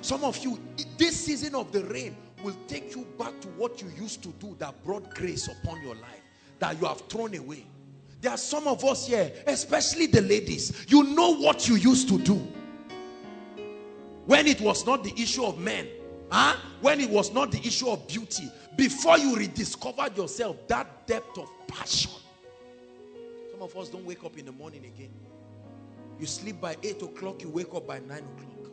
Some of you, this season of the rain will take you back to what you used to do that brought grace upon your life that you have thrown away. There are some of us here, especially the ladies, you know what you used to do when it was not the issue of men, huh? when it was not the issue of beauty, before you rediscovered yourself, that depth of passion Some of us don't wake up in the morning again. You sleep by 8 o'clock, you wake up by 9 o'clock.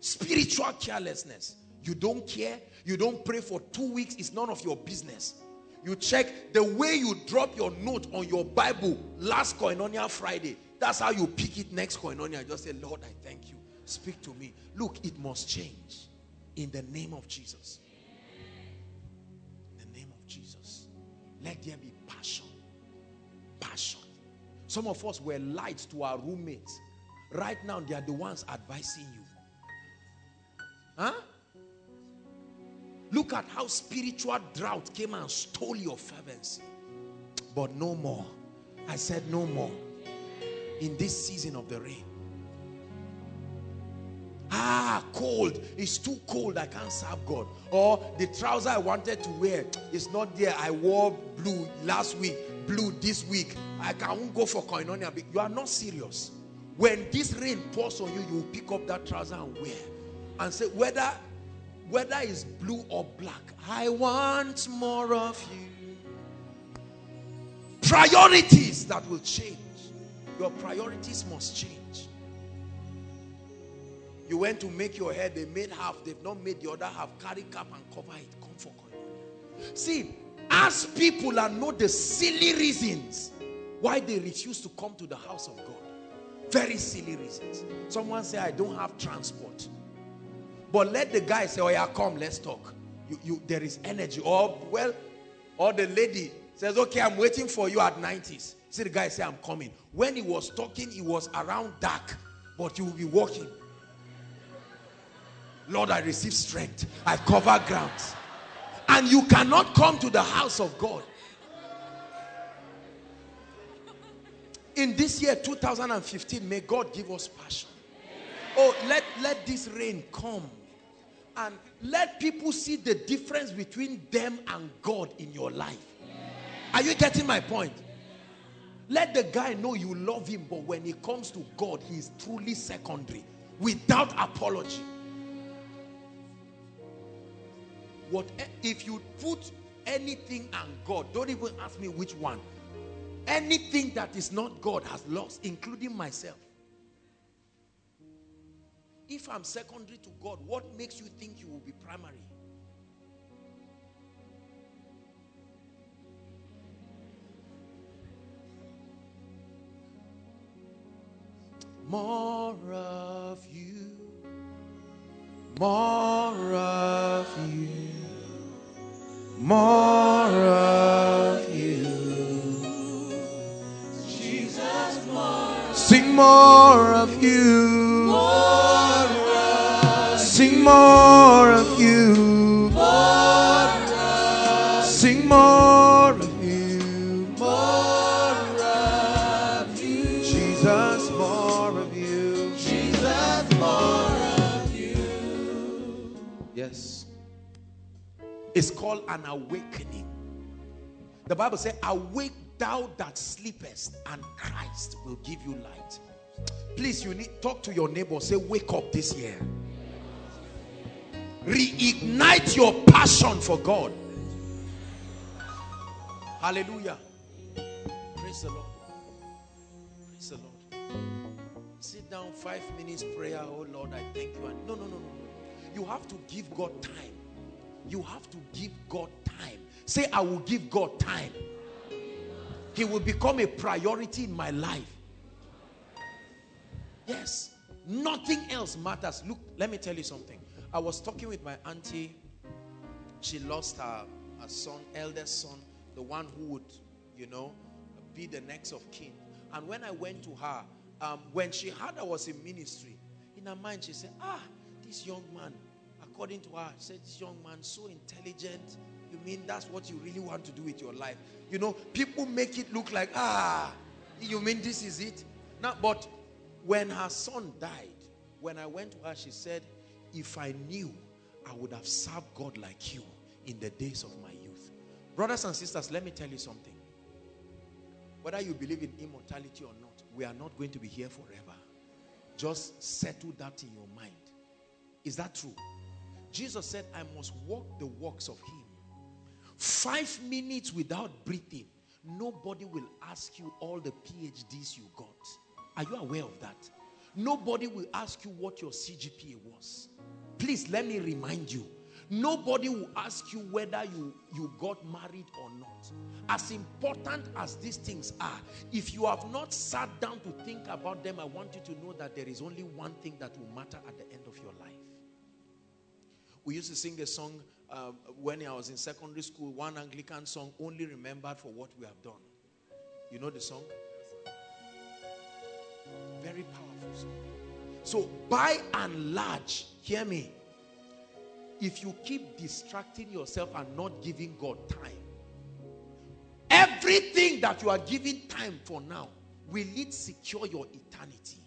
Spiritual carelessness. You don't care. You don't pray for two weeks. It's none of your business. You check the way you drop your note on your Bible last Koinonia Friday. That's how you pick it next Koinonia. Just say, Lord, I thank you. Speak to me. Look, it must change in the name of Jesus. In the name of Jesus. Let there be passion. Passion. Some of us were lights to our roommates. Right now, they are the ones advising you. Huh? Look at how spiritual drought came and stole your fervency. But no more. I said no more. In this season of the rain. Ah, cold. It's too cold. I can't serve God. Or the trouser I wanted to wear is not there. I wore blue last week blue this week. I can't go for koinonia. You are not serious. When this rain pours on you, you will pick up that trouser and wear. And say, whether whether it's blue or black, I want more of you. Priorities that will change. Your priorities must change. You went to make your hair, they made half, they've not made the other half. Carry cap and cover it. Come for koinonia. See, Ask people and know the silly reasons why they refuse to come to the house of God. Very silly reasons. Someone say, I don't have transport. But let the guy say, oh yeah, come, let's talk. You, you, there is energy. Or, well, Or the lady says, okay, I'm waiting for you at 90s. See the guy say, I'm coming. When he was talking, he was around dark, but you will be walking. Lord, I receive strength. I cover grounds. And you cannot come to the house of God. In this year, 2015, may God give us passion. Oh, let, let this rain come. And let people see the difference between them and God in your life. Are you getting my point? Let the guy know you love him, but when it comes to God, he is truly secondary without apology. What if you put anything and God, don't even ask me which one. Anything that is not God has lost, including myself. If I'm secondary to God, what makes you think you will be primary? More of you, more of you, more of you. Jesus, more. Sing more of you. Sing more of you. Sing more of you. More of you. Jesus, more of you. Jesus, more of you. Yes. It's called an awakening. The Bible says, Awake thou that sleepest, and Christ will give you light. Please, you need talk to your neighbor. Say, wake up this year. Reignite your passion for God. Hallelujah. Praise the Lord. Praise the Lord. Sit down, five minutes prayer. Oh Lord, I thank you. And no, no, no, no, no. You have to give God time. You have to give God time. Say, I will give God time. He will become a priority in my life. Yes. Nothing else matters. Look, let me tell you something. I was talking with my auntie. She lost her, her son, eldest son, the one who would, you know, be the next of kin. And when I went to her, um, when she heard I was in ministry, in her mind she said, ah, this young man, according to her, said, this young man, so intelligent. You mean that's what you really want to do with your life? You know, people make it look like, ah, you mean this is it? Now, but when her son died, when I went to her, she said, if I knew, I would have served God like you in the days of my youth. Brothers and sisters, let me tell you something. Whether you believe in immortality or not, we are not going to be here forever. Just settle that in your mind. Is that true? Jesus said, I must walk the works of him. Five minutes without breathing, nobody will ask you all the PhDs you got. Are you aware of that? Nobody will ask you what your CGPA was. Please let me remind you. Nobody will ask you whether you, you got married or not. As important as these things are, if you have not sat down to think about them, I want you to know that there is only one thing that will matter at the end of your life. We used to sing a song uh, when I was in secondary school, one Anglican song, only remembered for what we have done. You know the song? Very powerful song. So, by and large, hear me. If you keep distracting yourself and not giving God time, everything that you are giving time for now, will it secure your eternity?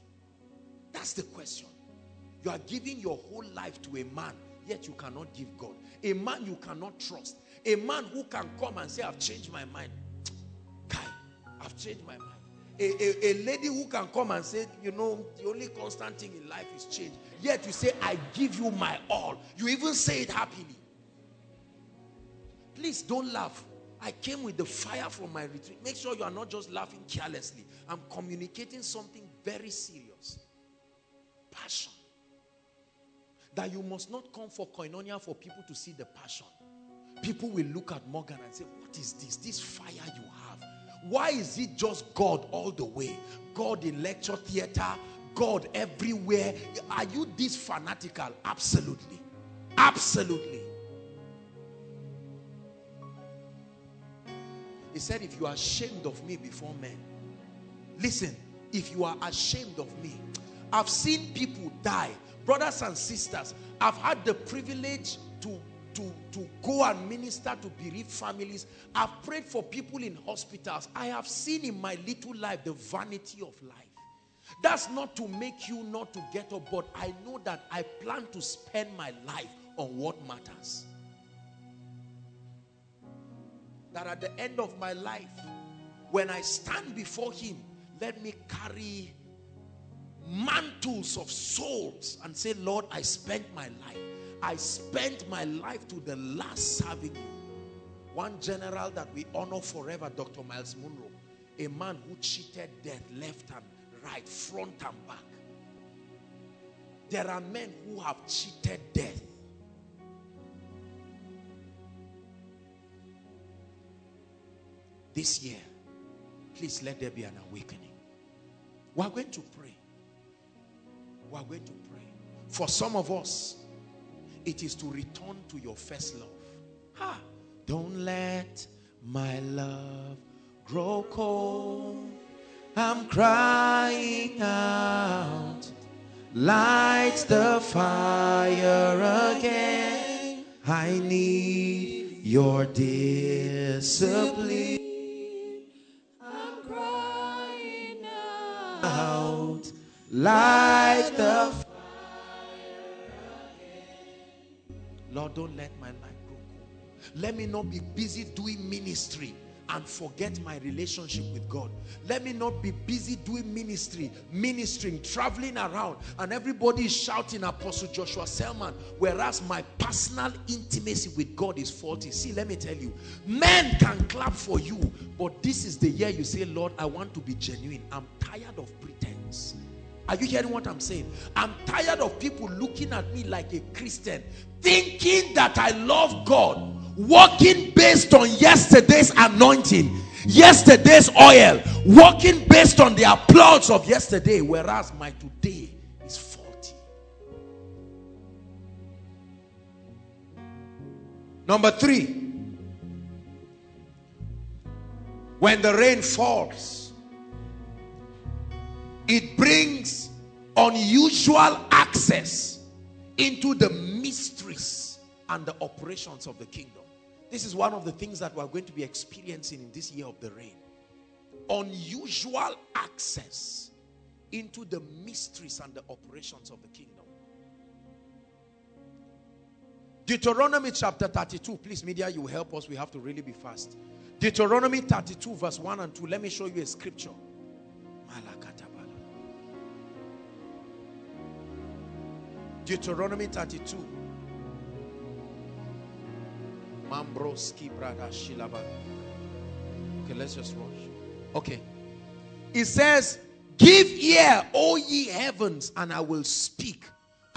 That's the question. You are giving your whole life to a man, yet you cannot give God. A man you cannot trust. A man who can come and say, I've changed my mind. [TSK] Kai, I've changed my mind a, a, a, lady who can come and say, you know, the only constant thing in life is change. Yet you say, I give you my all. You even say it happily. Please don't laugh. I came with the fire from my retreat. Make sure you are not just laughing carelessly. I'm communicating something very serious. Passion. That you must not come for koinonia for people to see the passion. People will look at Morgan and say, what is this? This fire you have why is it just God all the way? God in lecture theater, God everywhere. Are you this fanatical? Absolutely. Absolutely. He said, if you are ashamed of me before men, listen, if you are ashamed of me, I've seen people die. Brothers and sisters, I've had the privilege to, to, to go and minister to bereaved families. I've prayed for people in hospitals. I have seen in my little life the vanity of life. That's not to make you not to get up, but I know that I plan to spend my life on what matters. That at the end of my life, when I stand before Him, let me carry mantles of souls and say, Lord, I spent my life. I spent my life to the last serving you. One general that we honor forever, Dr. Miles Munroe, a man who cheated death left and right, front and back. There are men who have cheated death. This year, please let there be an awakening. We are going to pray. We are going to pray. For some of us, it is to return to your first love. Ha! Don't let my love grow cold. I'm crying out. Light the fire again. I need your discipline. Light the fire Lord, don't let my life grow cold. Let me not be busy doing ministry and forget my relationship with God. Let me not be busy doing ministry, ministering, traveling around, and everybody is shouting Apostle Joshua Selman, whereas my personal intimacy with God is faulty. See, let me tell you, men can clap for you, but this is the year you say, Lord, I want to be genuine. I'm tired of pretense. Are you hearing what I'm saying? I'm tired of people looking at me like a Christian, thinking that I love God walking based on yesterday's anointing, yesterday's oil, walking based on the applause of yesterday, whereas my today is faulty. Number three, when the rain falls, it brings unusual access into the mysteries and the operations of the kingdom. This is one of the things that we're going to be experiencing in this year of the rain. Unusual access into the mysteries and the operations of the kingdom. Deuteronomy chapter 32. Please, media, you help us. We have to really be fast. Deuteronomy 32, verse 1 and 2. Let me show you a scripture. Deuteronomy 32. Mambroski brada shilaba. Okay, let's just rush. Okay. It says, Give ear, O ye heavens, and I will speak,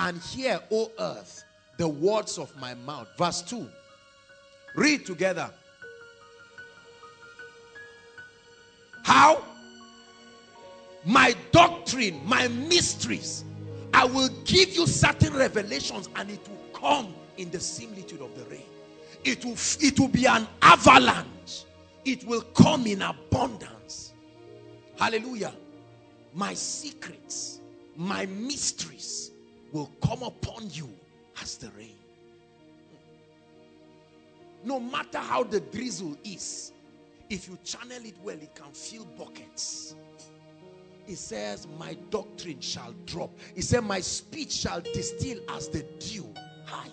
and hear, O earth, the words of my mouth. Verse 2. Read together. How? My doctrine, my mysteries. I will give you certain revelations, and it will come in the similitude of the rain it will, it will be an avalanche. It will come in abundance. Hallelujah. My secrets, my mysteries will come upon you as the rain. No matter how the drizzle is, if you channel it well, it can fill buckets. It says, My doctrine shall drop. It said, My speech shall distill as the dew high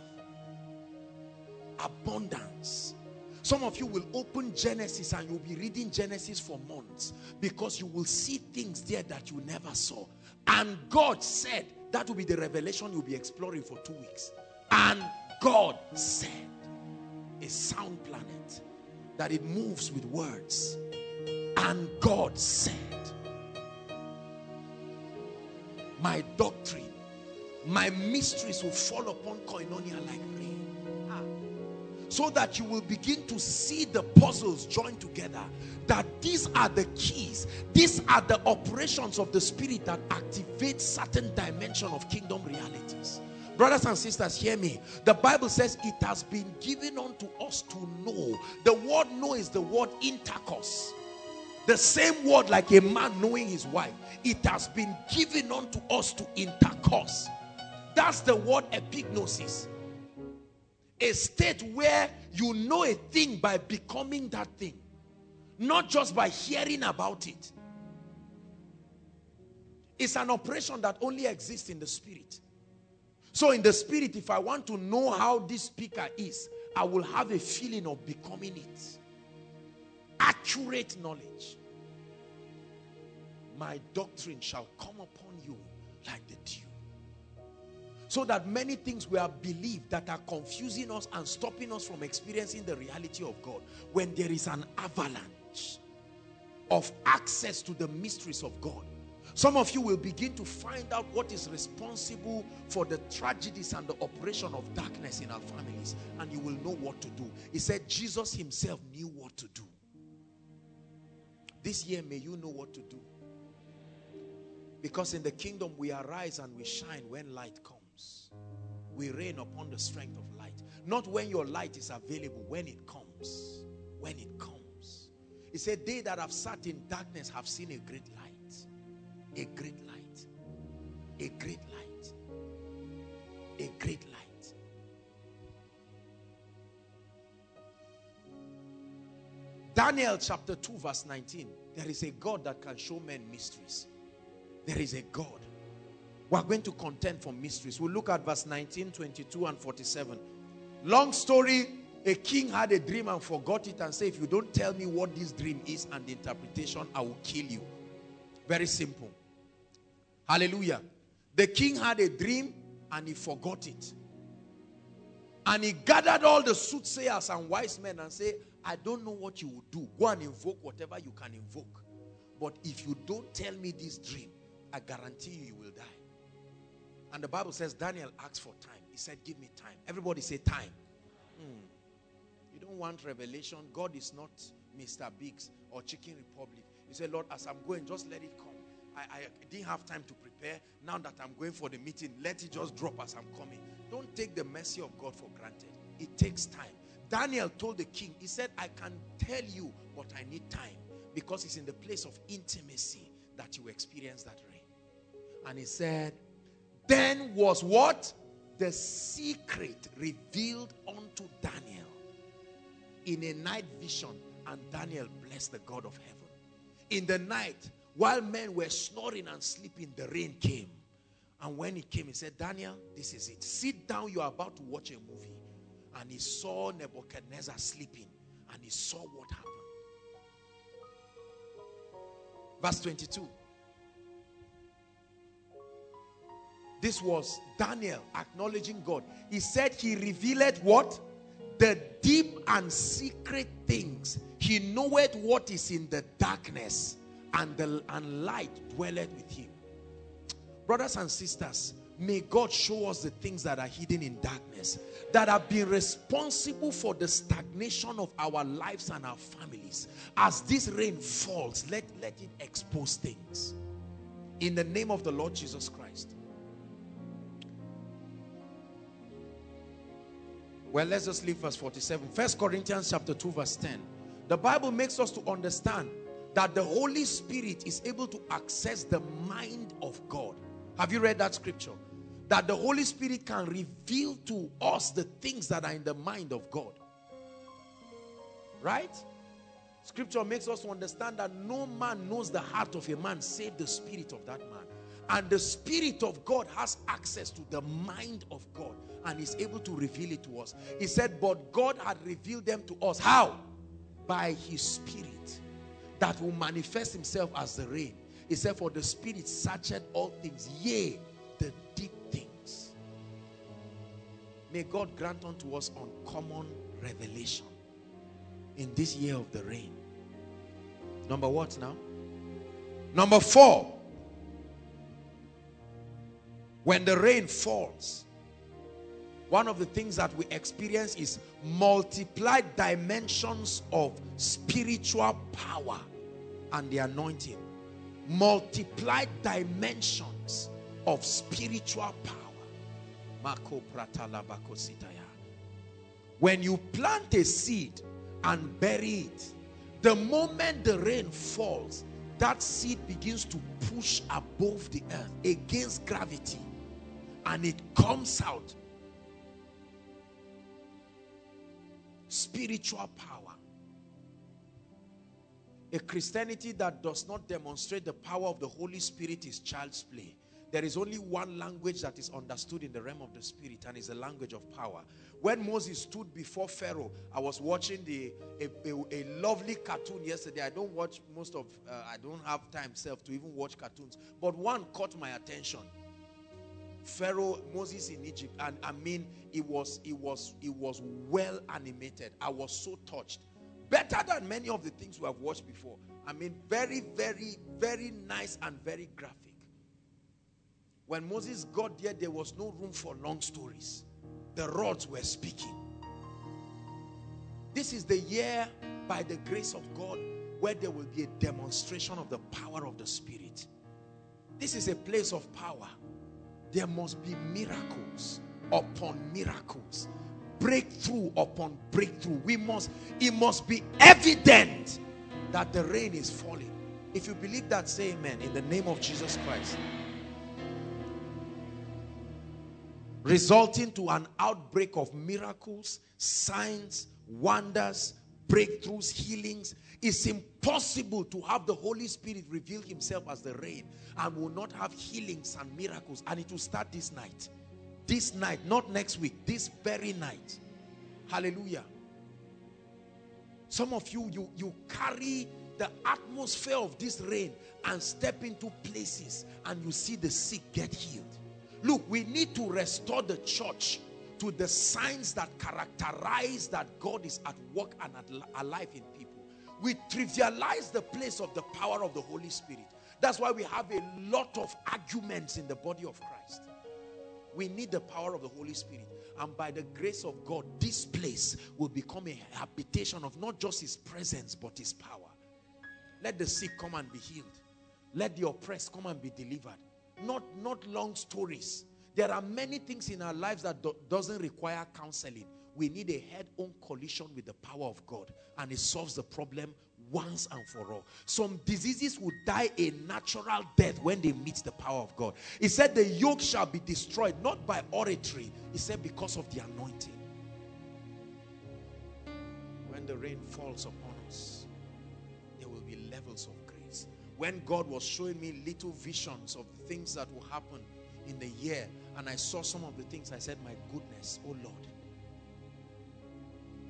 abundance. Some of you will open Genesis and you'll be reading Genesis for months because you will see things there that you never saw. And God said that will be the revelation you'll be exploring for two weeks. And God said, a sound planet, that it moves with words. And God said, my doctrine, my mysteries will fall upon koinonia like rain ah. so that you will begin to see the puzzles joined together that these are the keys these are the operations of the spirit that activate certain dimension of kingdom realities Brothers and sisters, hear me. The Bible says it has been given unto us to know. The word know is the word intercourse. The same word like a man knowing his wife. It has been given unto us to intercourse. That's the word epignosis. A state where you know a thing by becoming that thing. Not just by hearing about it. It's an operation that only exists in the spirit. So in the spirit, if I want to know how this speaker is, I will have a feeling of becoming it. Accurate knowledge. My doctrine shall come upon you like the dew. So that many things we have believed that are confusing us and stopping us from experiencing the reality of God. When there is an avalanche of access to the mysteries of God, some of you will begin to find out what is responsible for the tragedies and the operation of darkness in our families. And you will know what to do. He said Jesus himself knew what to do. This year, may you know what to do. Because in the kingdom, we arise and we shine when light comes. We reign upon the strength of light. Not when your light is available, when it comes. When it comes. He said, They that have sat in darkness have seen a great light a great light. A great light. A great light. Daniel chapter 2 verse 19. There is a God that can show men mysteries. There is a God. We're going to contend for mysteries. We'll look at verse 19, 22 and 47. Long story, a king had a dream and forgot it and said, if you don't tell me what this dream is and the interpretation, I will kill you. Very simple. Hallelujah. The king had a dream and he forgot it. And he gathered all the soothsayers and wise men and said, I don't know what you will do. Go and invoke whatever you can invoke. But if you don't tell me this dream, I guarantee you, you will die. And the Bible says Daniel asked for time. He said, Give me time. Everybody say time. Hmm. You don't want revelation. God is not Mr. Biggs or Chicken Republic. You say, Lord, as I'm going, just let it come. I, I didn't have time to prepare. Now that I'm going for the meeting, let it just drop as I'm coming. Don't take the mercy of God for granted. It takes time. Daniel told the king, he said, I can tell you, but I need time because it's in the place of intimacy that you experience that rain. And he said, then was what? The secret revealed unto Daniel in a night vision and Daniel blessed the God of heaven. In the night, while men were snoring and sleeping, the rain came. And when it came, he said, Daniel, this is it. Sit down, you are about to watch a movie. And he saw Nebuchadnezzar sleeping. And he saw what happened. Verse 22. This was Daniel acknowledging God. He said he revealed what? The deep and secret things. He knoweth what is in the darkness and, the, and light dwelleth with him. Brothers and sisters, may God show us the things that are hidden in darkness, that have been responsible for the stagnation of our lives and our families. As this rain falls, let, let it expose things. In the name of the Lord Jesus Christ. Well, let's just leave verse 47. First Corinthians chapter 2, verse 10. The Bible makes us to understand that the Holy Spirit is able to access the mind of God. Have you read that scripture? That the Holy Spirit can reveal to us the things that are in the mind of God. Right? Scripture makes us understand that no man knows the heart of a man save the spirit of that man. And the spirit of God has access to the mind of God and is able to reveal it to us. He said, but God had revealed them to us. How? By his spirit that will manifest himself as the rain. He said, For the Spirit searched all things, yea, May God grant unto us uncommon revelation in this year of the rain. Number what now? Number four. When the rain falls, one of the things that we experience is multiplied dimensions of spiritual power and the anointing. Multiplied dimensions of spiritual power. When you plant a seed and bury it, the moment the rain falls, that seed begins to push above the earth against gravity and it comes out. Spiritual power. A Christianity that does not demonstrate the power of the Holy Spirit is child's play. There is only one language that is understood in the realm of the spirit and is the language of power. When Moses stood before Pharaoh, I was watching the a, a, a lovely cartoon yesterday. I don't watch most of, uh, I don't have time self to even watch cartoons. But one caught my attention. Pharaoh, Moses in Egypt, and I mean, it was, it was, it was well animated. I was so touched. Better than many of the things we have watched before. I mean, very, very, very nice and very graphic. When Moses got there, there was no room for long stories. The rods were speaking. This is the year, by the grace of God, where there will be a demonstration of the power of the Spirit. This is a place of power. There must be miracles upon miracles, breakthrough upon breakthrough. We must, it must be evident that the rain is falling. If you believe that, say amen in the name of Jesus Christ. Resulting to an outbreak of miracles, signs, wonders, breakthroughs, healings. It's impossible to have the Holy Spirit reveal himself as the rain and will not have healings and miracles. And it will start this night. This night, not next week, this very night. Hallelujah. Some of you, you, you carry the atmosphere of this rain and step into places and you see the sick get healed. Look, we need to restore the church to the signs that characterize that God is at work and at, alive in people. We trivialize the place of the power of the Holy Spirit. That's why we have a lot of arguments in the body of Christ. We need the power of the Holy Spirit. And by the grace of God, this place will become a habitation of not just his presence, but his power. Let the sick come and be healed. Let the oppressed come and be delivered not not long stories. There are many things in our lives that do, doesn't require counseling. We need a head-on collision with the power of god and it solves the problem once and for all. Some diseases will die a natural death when they meet the power of god. He said the yoke shall be destroyed not by oratory. He said because of the anointing. When the rain falls upon when God was showing me little visions of things that will happen in the year and I saw some of the things I said my goodness oh Lord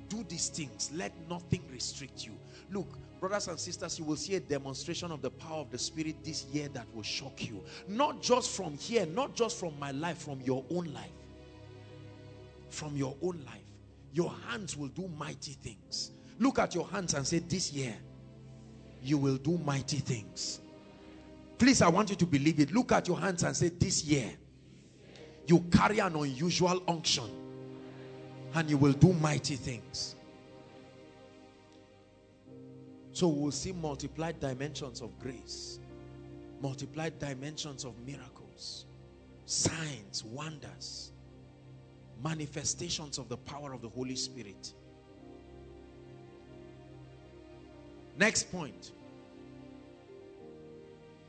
do these things. Let nothing restrict you. Look brothers and sisters you will see a demonstration of the power of the spirit this year that will shock you. Not just from here not just from my life from your own life. From your own life. Your hands will do mighty things. Look at your hands and say this year you will do mighty things. Please, I want you to believe it. Look at your hands and say, This year, you carry an unusual unction and you will do mighty things. So we'll see multiplied dimensions of grace, multiplied dimensions of miracles, signs, wonders, manifestations of the power of the Holy Spirit. Next point.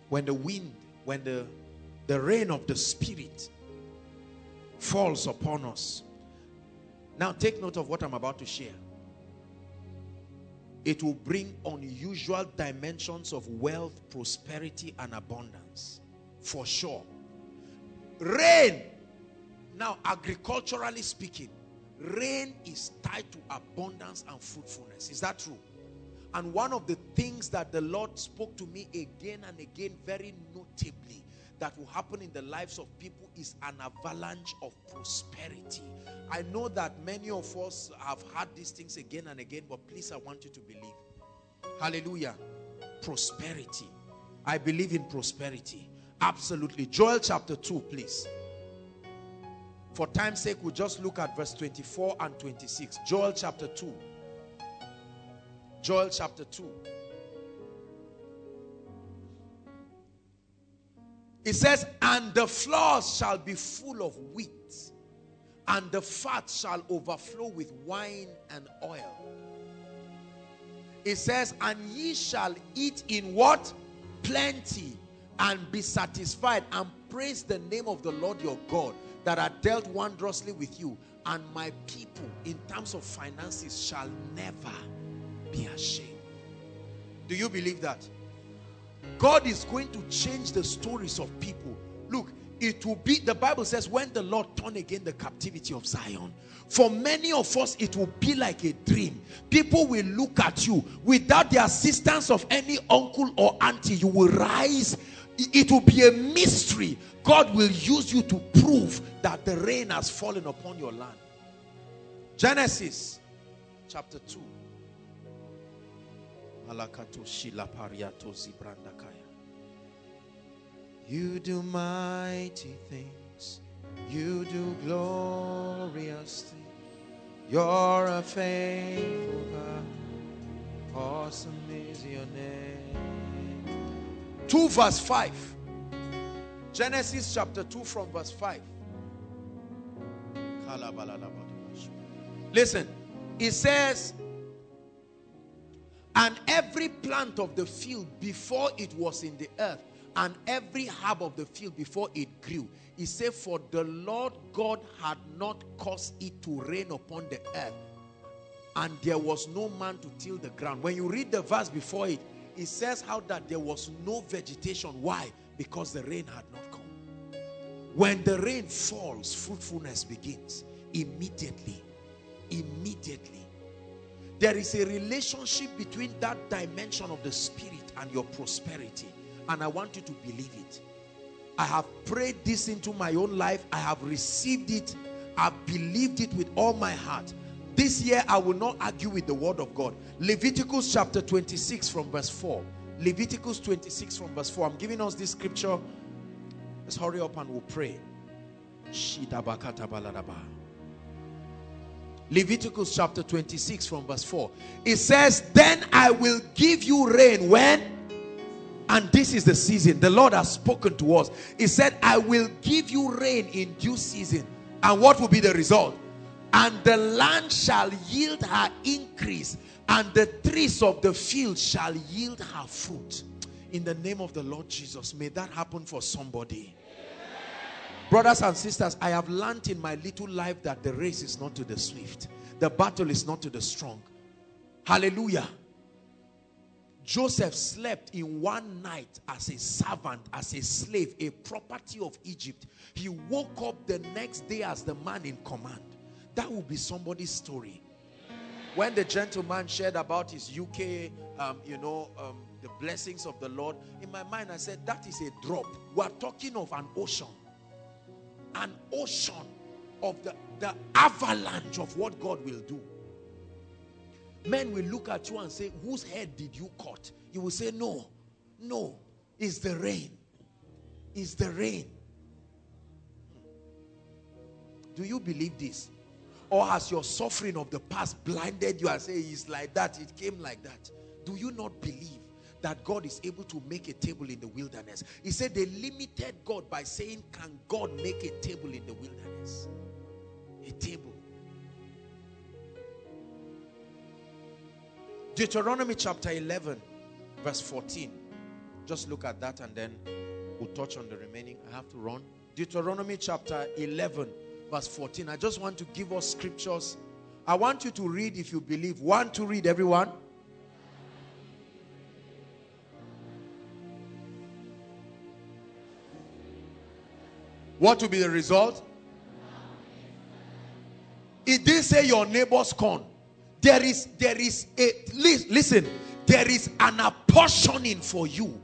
When the wind, when the, the rain of the Spirit falls upon us. Now take note of what I'm about to share. It will bring unusual dimensions of wealth, prosperity, and abundance. For sure. Rain. Now, agriculturally speaking, rain is tied to abundance and fruitfulness. Is that true? And one of the things that the Lord spoke to me again and again, very notably, that will happen in the lives of people is an avalanche of prosperity. I know that many of us have had these things again and again, but please, I want you to believe. Hallelujah. Prosperity. I believe in prosperity. Absolutely. Joel chapter 2, please. For time's sake, we'll just look at verse 24 and 26. Joel chapter 2. Joel chapter 2. It says, and the floors shall be full of wheat, and the fat shall overflow with wine and oil. It says, and ye shall eat in what? Plenty and be satisfied and praise the name of the Lord your God that are dealt wondrously with you. And my people, in terms of finances, shall never be ashamed. Do you believe that? God is going to change the stories of people. Look, it will be, the Bible says, when the Lord turn again the captivity of Zion. For many of us, it will be like a dream. People will look at you without the assistance of any uncle or auntie. You will rise. It will be a mystery. God will use you to prove that the rain has fallen upon your land. Genesis chapter 2. You do mighty things. You do glorious things. You're a faithful God. Awesome is your name. 2 verse 5. Genesis chapter 2 from verse 5. Listen, it says, and every plant of the field before it was in the earth and every herb of the field before it grew. He said, For the Lord God had not caused it to rain upon the earth, and there was no man to till the ground. When you read the verse before it, it says how that there was no vegetation. Why? Because the rain had not come. When the rain falls, fruitfulness begins immediately. Immediately. There is a relationship between that dimension of the spirit and your prosperity and I want you to believe it. I have prayed this into my own life. I have received it. I've believed it with all my heart. This year, I will not argue with the word of God. Leviticus chapter 26 from verse 4. Leviticus 26 from verse 4. I'm giving us this scripture. Let's hurry up and we'll pray. Leviticus chapter 26 from verse 4. It says, Then I will give you rain when? And this is the season. The Lord has spoken to us. He said, I will give you rain in due season. And what will be the result? And the land shall yield her increase, and the trees of the field shall yield her fruit. In the name of the Lord Jesus, may that happen for somebody. Brothers and sisters, I have learned in my little life that the race is not to the swift. The battle is not to the strong. Hallelujah. Joseph slept in one night as a servant, as a slave, a property of Egypt. He woke up the next day as the man in command. That will be somebody's story. When the gentleman shared about his UK, um, you know, um, the blessings of the Lord, in my mind I said, that is a drop. We're talking of an ocean. An ocean of the, the avalanche of what God will do. Men will look at you and say, whose head did you cut? You will say, no, no, it's the rain. It's the rain. Do you believe this? Or has your suffering of the past blinded you and say, it's like that, it came like that? Do you not believe that God is able to make a table in the wilderness? He said they limited God by saying, can God make a table in the wilderness? A table. Deuteronomy chapter 11, verse 14. Just look at that and then we'll touch on the remaining. I have to run. Deuteronomy chapter 11, verse 14. I just want to give us scriptures. I want you to read if you believe. One to read, everyone. What will be the result? It didn't say your neighbor's corn. There is, there is a, listen, there is an apportioning for you.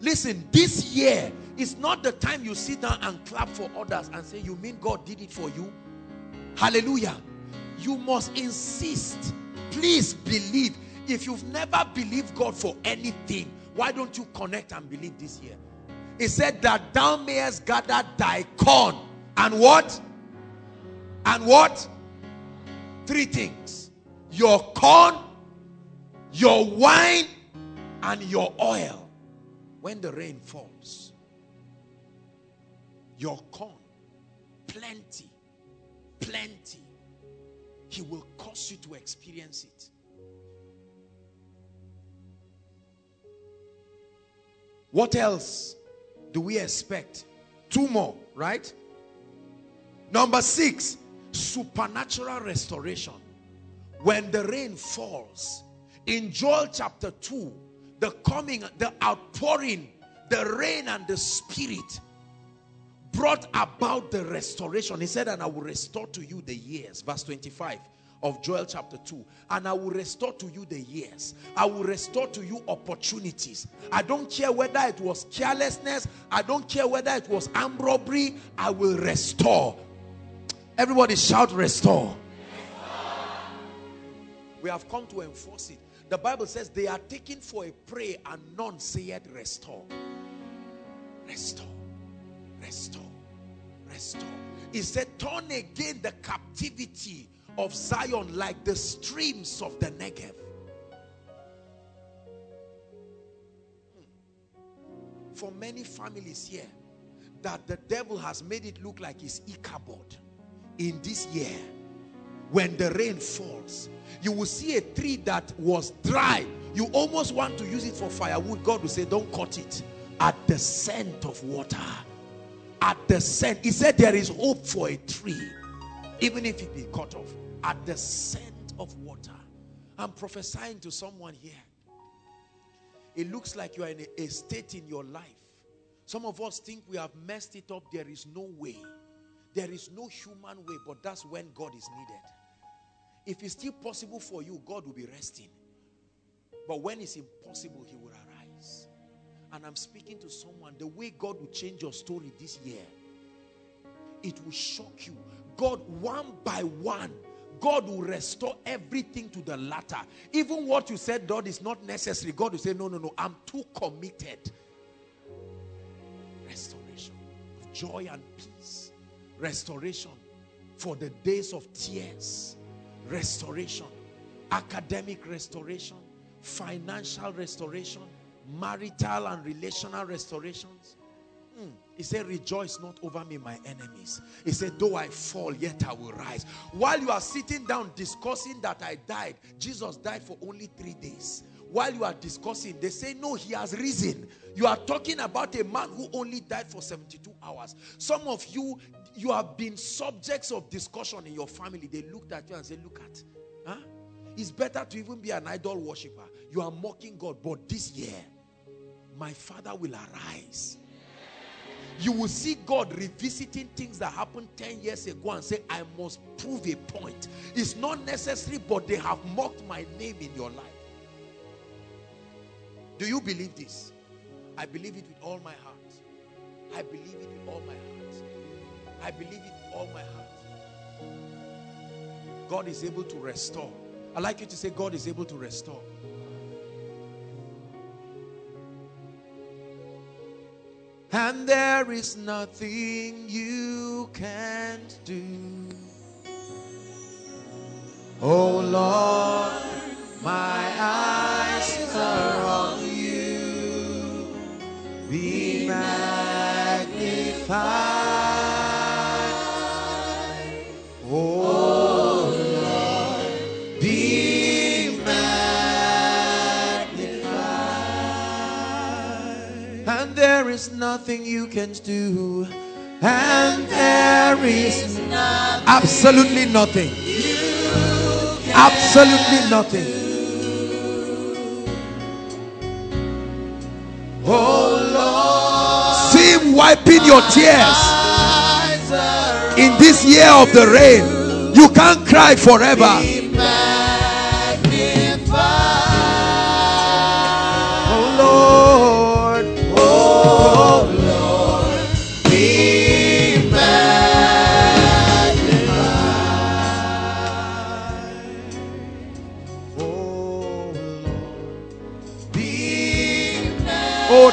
Listen, this year is not the time you sit down and clap for others and say, you mean God did it for you? Hallelujah. You must insist. Please believe. If you've never believed God for anything, why don't you connect and believe this year? He said that thou mayest gather thy corn. And what? And what? Three things your corn, your wine, and your oil when the rain falls. Your corn, plenty, plenty, He will cause you to experience it. What else do we expect? Two more, right? Number six, supernatural restoration. When the rain falls, in Joel chapter 2, the coming, the outpouring, the rain and the spirit brought about the restoration. He said, and I will restore to you the years. Verse 25 of Joel chapter 2. And I will restore to you the years. I will restore to you opportunities. I don't care whether it was carelessness. I don't care whether it was armed robbery. I will restore. Everybody shout restore. restore. We have come to enforce it. The Bible says they are taken for a prey and none say it restore. Restore. Restore. Restore. He said turn again the captivity of Zion like the streams of the Negev. Hmm. For many families here, that the devil has made it look like it's Ichabod in this year. When the rain falls, you will see a tree that was dry. You almost want to use it for firewood. God will say, Don't cut it. At the scent of water. At the scent. He said, There is hope for a tree, even if it be cut off at the scent of water. I'm prophesying to someone here. It looks like you are in a, a state in your life. Some of us think we have messed it up. There is no way. There is no human way, but that's when God is needed. If it's still possible for you, God will be resting. But when it's impossible, He will arise. And I'm speaking to someone, the way God will change your story this year, it will shock you. God, one by one, God will restore everything to the latter. Even what you said, God, is not necessary. God will say, No, no, no, I'm too committed. Restoration of joy and peace. Restoration for the days of tears. Restoration. Academic restoration. Financial restoration. Marital and relational restorations. He said, Rejoice not over me, my enemies. He said, Though I fall, yet I will rise. While you are sitting down discussing that I died, Jesus died for only three days. While you are discussing, they say, No, he has risen. You are talking about a man who only died for 72 hours. Some of you, you have been subjects of discussion in your family. They looked at you and said, Look at, huh? It's better to even be an idol worshiper. You are mocking God, but this year, my father will arise you will see God revisiting things that happened 10 years ago and say, I must prove a point. It's not necessary, but they have mocked my name in your life. Do you believe this? I believe it with all my heart. I believe it with all my heart. I believe it with all my heart. God is able to restore. I like you to say, God is able to restore. And there is nothing you can't do. Oh Lord, my eyes are on you. Be magnified. Is nothing you can do. And there is absolutely nothing. Absolutely nothing. Oh Lord. See him wiping your tears. In this year of the rain, you can't cry forever.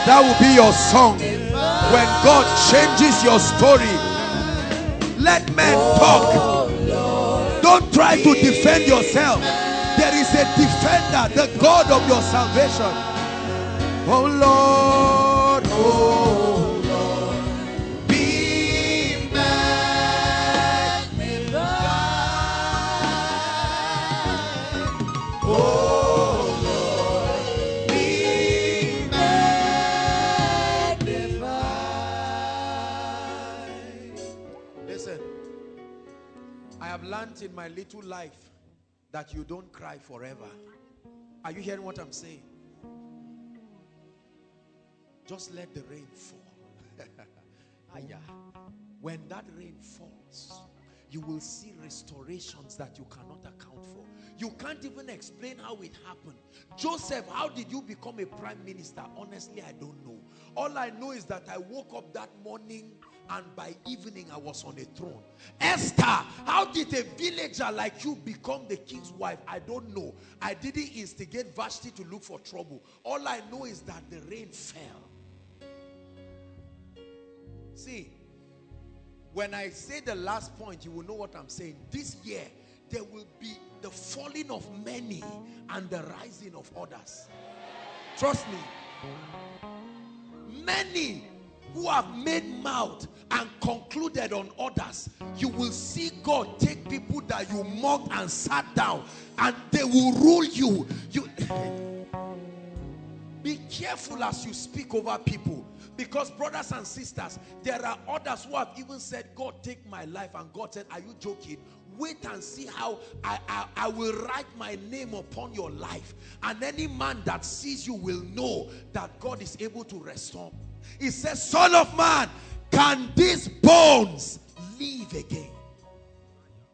That will be your song. When God changes your story, let men talk. Don't try to defend yourself. There is a defender, the God of your salvation. Oh Lord, oh in my little life that you don't cry forever. Are you hearing what I'm saying? Just let the rain fall. [LAUGHS] Ah, Aya. When that rain falls, you will see restorations that you cannot. You can't even explain how it happened. Joseph, how did you become a prime minister? Honestly, I don't know. All I know is that I woke up that morning and by evening I was on a throne. Esther, how did a villager like you become the king's wife? I don't know. I didn't instigate Vashti to look for trouble. All I know is that the rain fell. See, when I say the last point, you will know what I'm saying. This year, there will be the falling of many and the rising of others. Trust me. Many who have made mouth and concluded on others, you will see God take people that you mocked and sat down and they will rule you. You [LAUGHS] be careful as you speak over people because brothers and sisters, there are others who have even said, God take my life. And God said, are you joking? Wait and see how I, I, I will write my name upon your life. And any man that sees you will know that God is able to restore. He says, son of man, can these bones live again?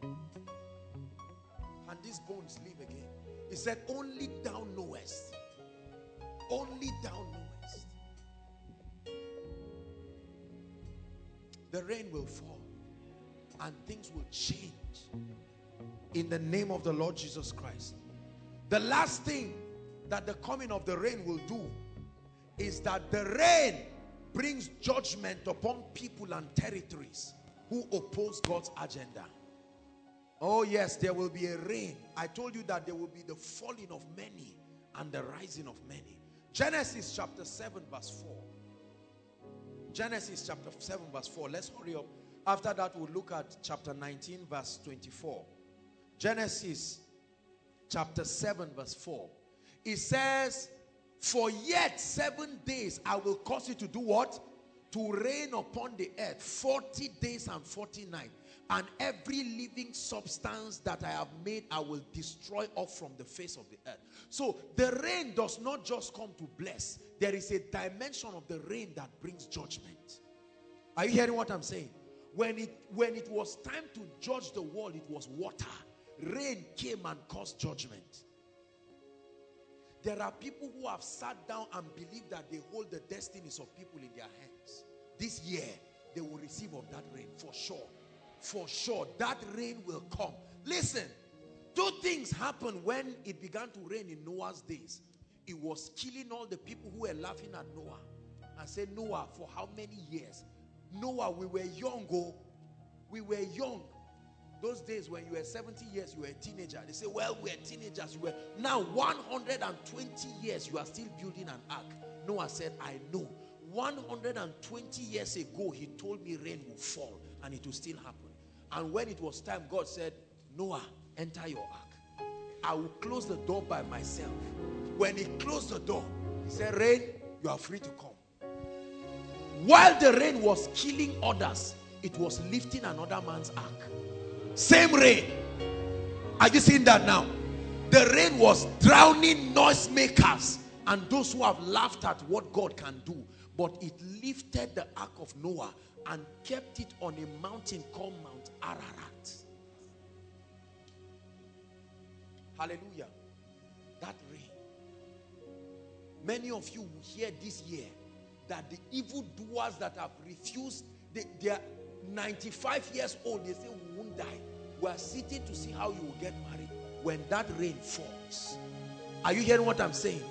Can these bones live again? He said, only thou knowest. Only thou knowest. the rain will fall and things will change in the name of the Lord Jesus Christ. The last thing that the coming of the rain will do is that the rain brings judgment upon people and territories who oppose God's agenda. Oh yes, there will be a rain. I told you that there will be the falling of many and the rising of many. Genesis chapter 7 verse 4. Genesis chapter 7 verse 4. Let's hurry up. After that, we'll look at chapter 19 verse 24. Genesis chapter 7 verse 4. It says, For yet seven days I will cause you to do what? To rain upon the earth 40 days and 40 nights and every living substance that I have made, I will destroy off from the face of the earth. So the rain does not just come to bless. There is a dimension of the rain that brings judgment. Are you hearing what I'm saying? When it, when it was time to judge the world, it was water. Rain came and caused judgment. There are people who have sat down and believe that they hold the destinies of people in their hands. This year, they will receive of that rain for sure for sure that rain will come. Listen, two things happened when it began to rain in Noah's days. It was killing all the people who were laughing at Noah and said, Noah, for how many years? Noah, we were young, oh, we were young. Those days when you were 70 years, you were a teenager. They say, well, we're teenagers. You were now 120 years, you are still building an ark. Noah said, I know. 120 years ago, he told me rain will fall and it will still happen. And when it was time, God said, Noah, enter your ark. I will close the door by myself. When he closed the door, he said, rain, you are free to come. While the rain was killing others, it was lifting another man's ark. Same rain. Are you seeing that now? The rain was drowning noisemakers and those who have laughed at what God can do. But it lifted the ark of Noah and kept it on a mountain called Mount Ararat. Hallelujah. That rain. Many of you will hear this year that the evil doers that have refused, they, they are 95 years old, they say we won't die. We are sitting to see how you will get married when that rain falls. Are you hearing what I'm saying?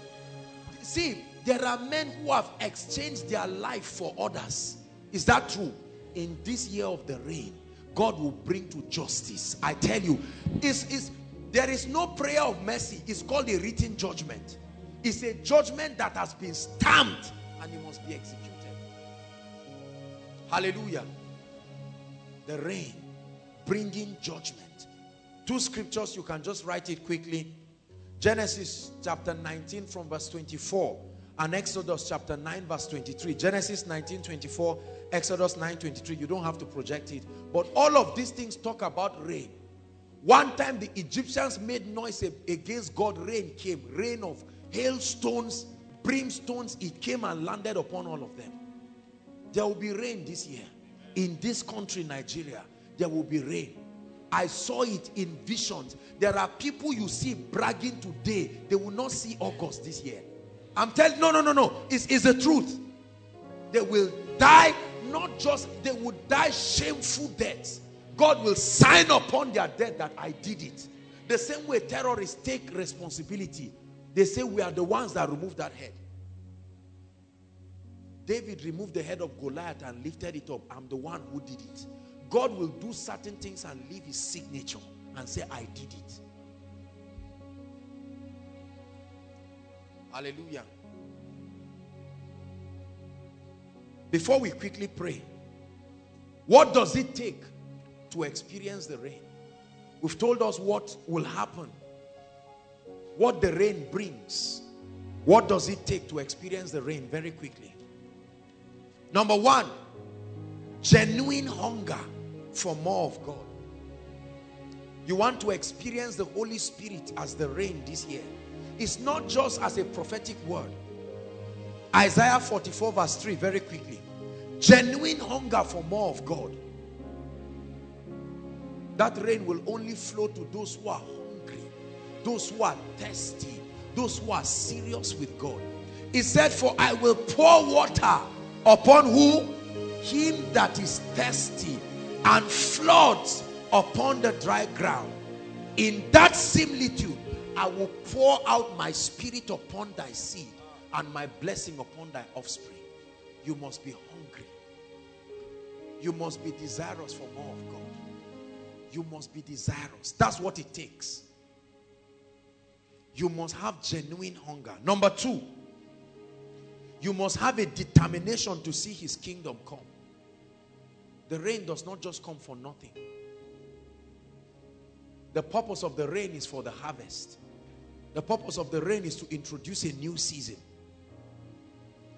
See, there are men who have exchanged their life for others. Is that true? In this year of the rain, God will bring to justice. I tell you, it's, it's, there is no prayer of mercy. It's called a written judgment. It's a judgment that has been stamped and it must be executed. Hallelujah. The rain bringing judgment. Two scriptures, you can just write it quickly. Genesis chapter 19 from verse 24 and Exodus chapter 9 verse 23. Genesis 19, 24, Exodus 9, 23. You don't have to project it. But all of these things talk about rain. One time the Egyptians made noise against God, rain came, rain of hailstones, brimstones, it came and landed upon all of them. There will be rain this year. In this country, Nigeria, there will be rain. I saw it in visions. There are people you see bragging today. They will not see August this year. I'm telling no, no, no, no. It's, it's the truth. They will die, not just, they will die shameful deaths. God will sign upon their death that I did it. The same way terrorists take responsibility. They say we are the ones that removed that head. David removed the head of Goliath and lifted it up. I'm the one who did it. God will do certain things and leave his signature and say, I did it. Hallelujah. Before we quickly pray, what does it take to experience the rain? We've told us what will happen, what the rain brings. What does it take to experience the rain very quickly? Number one, genuine hunger for more of God. You want to experience the Holy Spirit as the rain this year. It's not just as a prophetic word. Isaiah 44 verse 3 very quickly. Genuine hunger for more of God. That rain will only flow to those who are hungry, those who are thirsty, those who are serious with God. He said, for I will pour water upon who? Him that is thirsty and floods upon the dry ground. In that similitude, I will pour out my spirit upon thy seed and my blessing upon thy offspring. You must be hungry. You must be desirous for more of God. You must be desirous. That's what it takes. You must have genuine hunger. Number two, you must have a determination to see his kingdom come. The rain does not just come for nothing. The purpose of the rain is for the harvest. The purpose of the rain is to introduce a new season.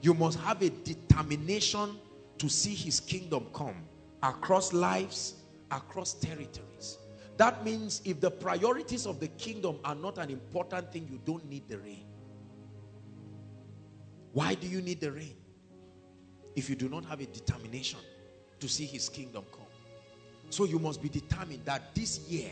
You must have a determination to see his kingdom come across lives, across territories. That means if the priorities of the kingdom are not an important thing, you don't need the rain. Why do you need the rain? If you do not have a determination to see his kingdom come. So you must be determined that this year,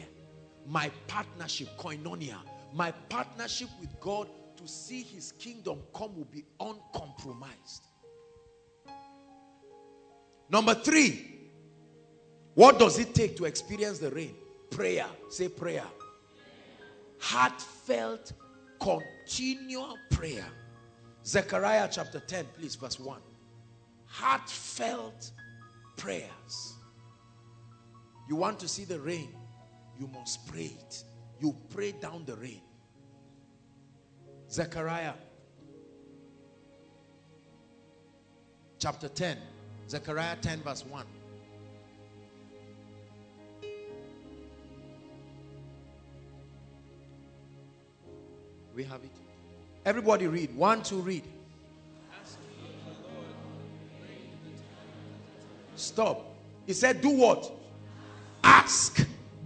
my partnership, koinonia, my partnership with God to see his kingdom come will be uncompromised. Number three, what does it take to experience the rain? Prayer. Say prayer. Heartfelt, continual prayer. Zechariah chapter 10, please, verse 1. Heartfelt prayers. You want to see the rain, you must pray it. You pray down the rain. Zechariah chapter 10. Zechariah 10 verse 1. We have it. Everybody read. One, two, read. Stop. He said, do what?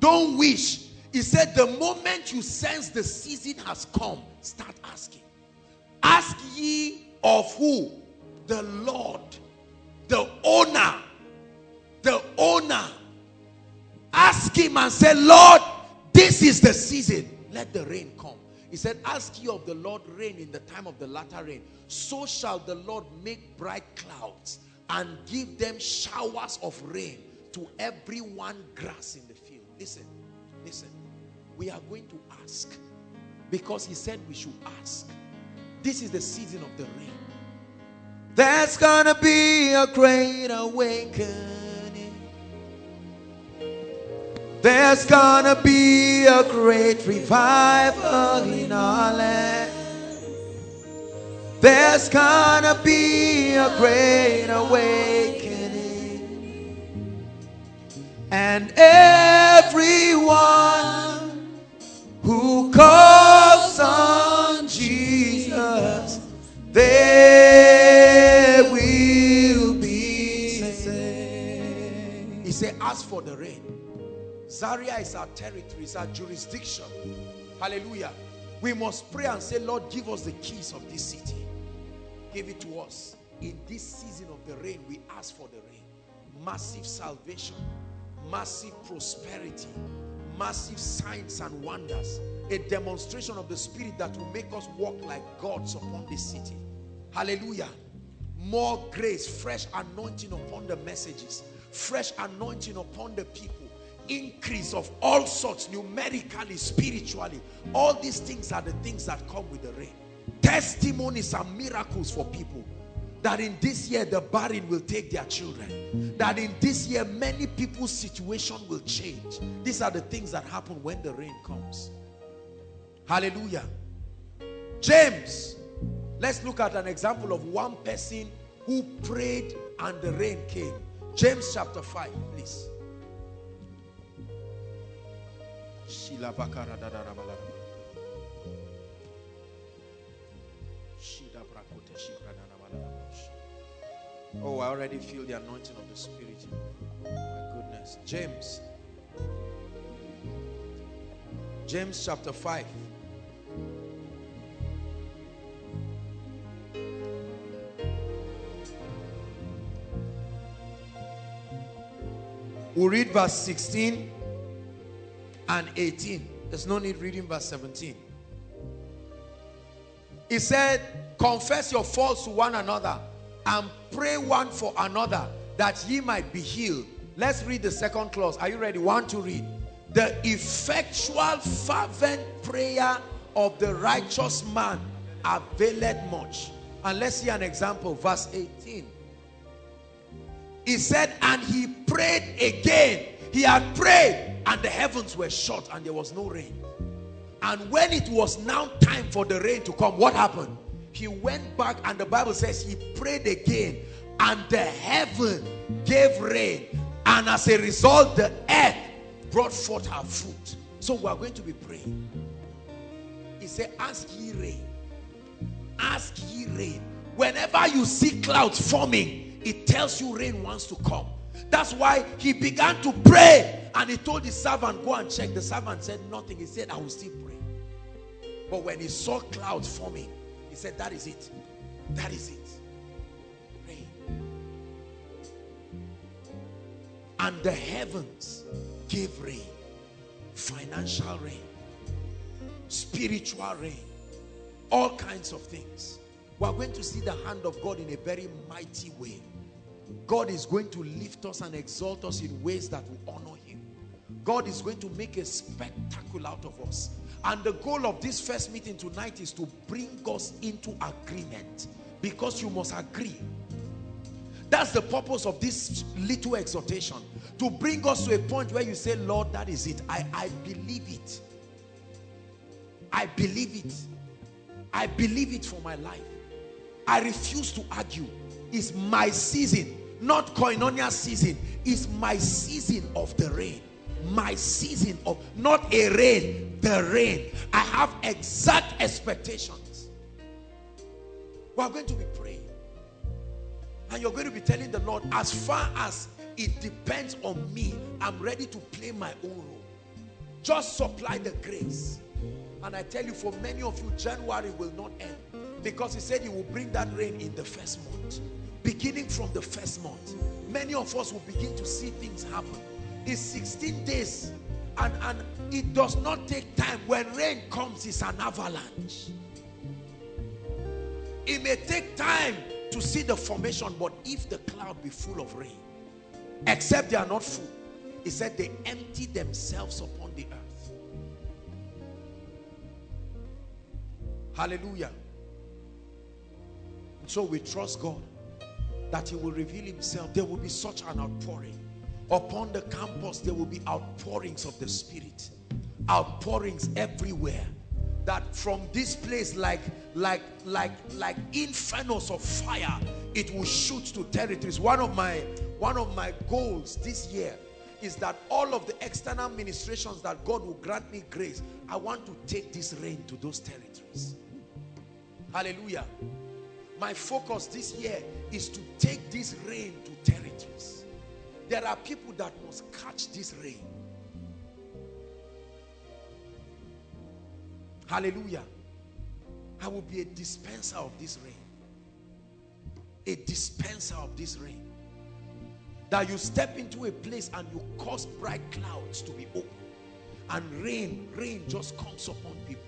Don't wish. He said, the moment you sense the season has come, start asking. Ask ye of who? The Lord. The owner. The owner. Ask him and say, Lord, this is the season. Let the rain come. He said, ask ye of the Lord rain in the time of the latter rain. So shall the Lord make bright clouds and give them showers of rain to every one grass in the. Listen, listen. We are going to ask because he said we should ask. This is the season of the rain. There's gonna be a great awakening. There's gonna be a great revival in our land. There's gonna be a great awakening. And everyone who calls on Jesus, they will be saved. He said, Ask for the rain. Zaria is our territory, it's our jurisdiction. Hallelujah. We must pray and say, Lord, give us the keys of this city. Give it to us. In this season of the rain, we ask for the rain. Massive salvation, massive prosperity, massive signs and wonders. A demonstration of the spirit that will make us walk like gods upon this city. Hallelujah. More grace, fresh anointing upon the messages, fresh anointing upon the people increase of all sorts numerically spiritually all these things are the things that come with the rain testimonies and miracles for people that in this year the barren will take their children. That in this year many people's situation will change. These are the things that happen when the rain comes. Hallelujah. James let's look at an example of one person who prayed and the rain came. James chapter 5 please Oh, I already feel the anointing of the Spirit. My goodness. James. James chapter 5. We'll read verse 16 and 18. There's no need reading verse 17. He said, confess your faults to one another and pray one for another that ye might be healed. Let's read the second clause. Are you ready? One to read. The effectual fervent prayer of the righteous man availeth much. And let's see an example. Verse 18. He said, and he prayed again. He had prayed and the heavens were shut and there was no rain. And when it was now time for the rain to come, what happened? He went back and the Bible says he prayed again and the heaven gave rain. And as a result, the earth brought forth her fruit. So we are going to be praying. He said, ask ye rain. Ask ye rain. Whenever you see clouds forming, it tells you rain wants to come. That's why he began to pray and he told his servant, go and check. The servant said nothing. He said, I will still pray. But when he saw clouds forming, he said, that is it. That is it. Pray. And the heavens gave rain. Financial rain. Spiritual rain. All kinds of things. We are going to see the hand of God in a very mighty way. God is going to lift us and exalt us in ways that will honor him. God is going to make a spectacle out of us. And the goal of this first meeting tonight is to bring us into agreement. Because you must agree. That's the purpose of this little exhortation. To bring us to a point where you say, Lord, that is it. I, I believe it. I believe it. I believe it for my life. I refuse to argue. It's my season, not koinonia season. It's my season of the rain. My season of, not a rain, the rain. I have exact expectations. We are going to be praying. And you're going to be telling the Lord, as far as it depends on me, I'm ready to play my own role. Just supply the grace. And I tell you, for many of you, January will not end. Because he said he will bring that rain in the first month. Beginning from the first month. Many of us will begin to see things happen. It's 16 days. And, and it does not take time. When rain comes, it's an avalanche. It may take time to see the formation, but if the cloud be full of rain, except they are not full, he said they empty themselves upon the earth. Hallelujah. And so we trust God that he will reveal himself. There will be such an outpouring. Upon the campus, there will be outpourings of the Spirit. Outpourings everywhere. That from this place, like, like, like, like infernos of fire, it will shoot to territories. One of my, one of my goals this year is that all of the external ministrations that God will grant me grace, I want to take this rain to those territories. Hallelujah. My focus this year is to take this rain to territories. There are people that must catch this rain. Hallelujah. I will be a dispenser of this rain. A dispenser of this rain. That you step into a place and you cause bright clouds to be open. And rain, rain just comes upon people.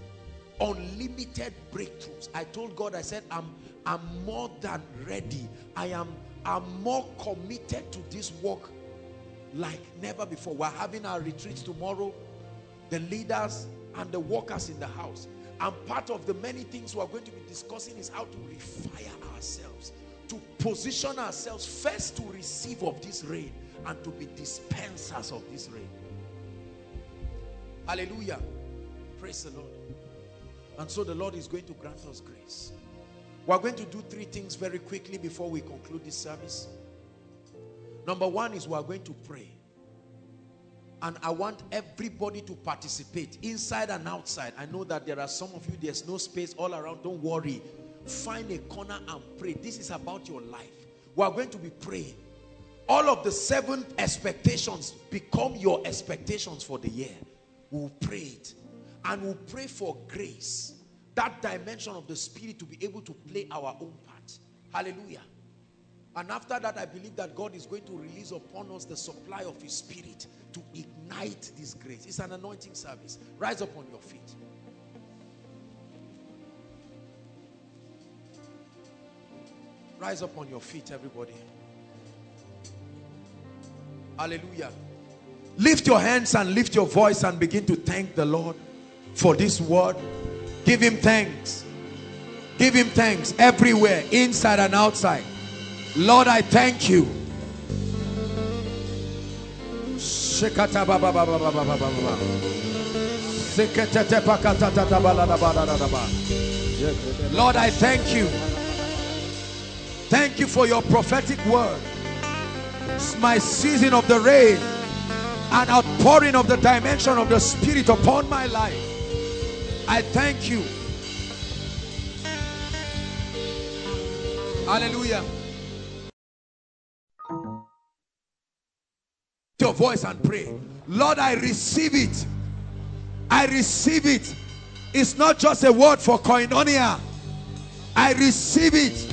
Unlimited breakthroughs. I told God, I said, I'm, I'm more than ready. I am I'm more committed to this work like never before. We're having our retreats tomorrow. The leaders and the workers in the house. And part of the many things we're going to be discussing is how to refire ourselves. To position ourselves first to receive of this rain and to be dispensers of this rain. Hallelujah. Praise the Lord. And so the Lord is going to grant us grace. We're going to do three things very quickly before we conclude this service. Number one is we're going to pray. And I want everybody to participate, inside and outside. I know that there are some of you, there's no space all around. Don't worry. Find a corner and pray. This is about your life. We are going to be praying. All of the seven expectations become your expectations for the year. We'll pray it. And we'll pray for grace. That dimension of the spirit to be able to play our own part. Hallelujah. And after that, I believe that God is going to release upon us the supply of his spirit to ignite this grace. It's an anointing service. Rise up on your feet. Rise up on your feet, everybody. Hallelujah. Lift your hands and lift your voice and begin to thank the Lord for this word. Give him thanks. Give him thanks everywhere, inside and outside. Lord, I thank you. Lord, I thank you. Thank you for your prophetic word. It's my season of the rain and outpouring of the dimension of the spirit upon my life. I thank you. Hallelujah. Your voice and pray. Lord, I receive it. I receive it. It's not just a word for koinonia. I receive it.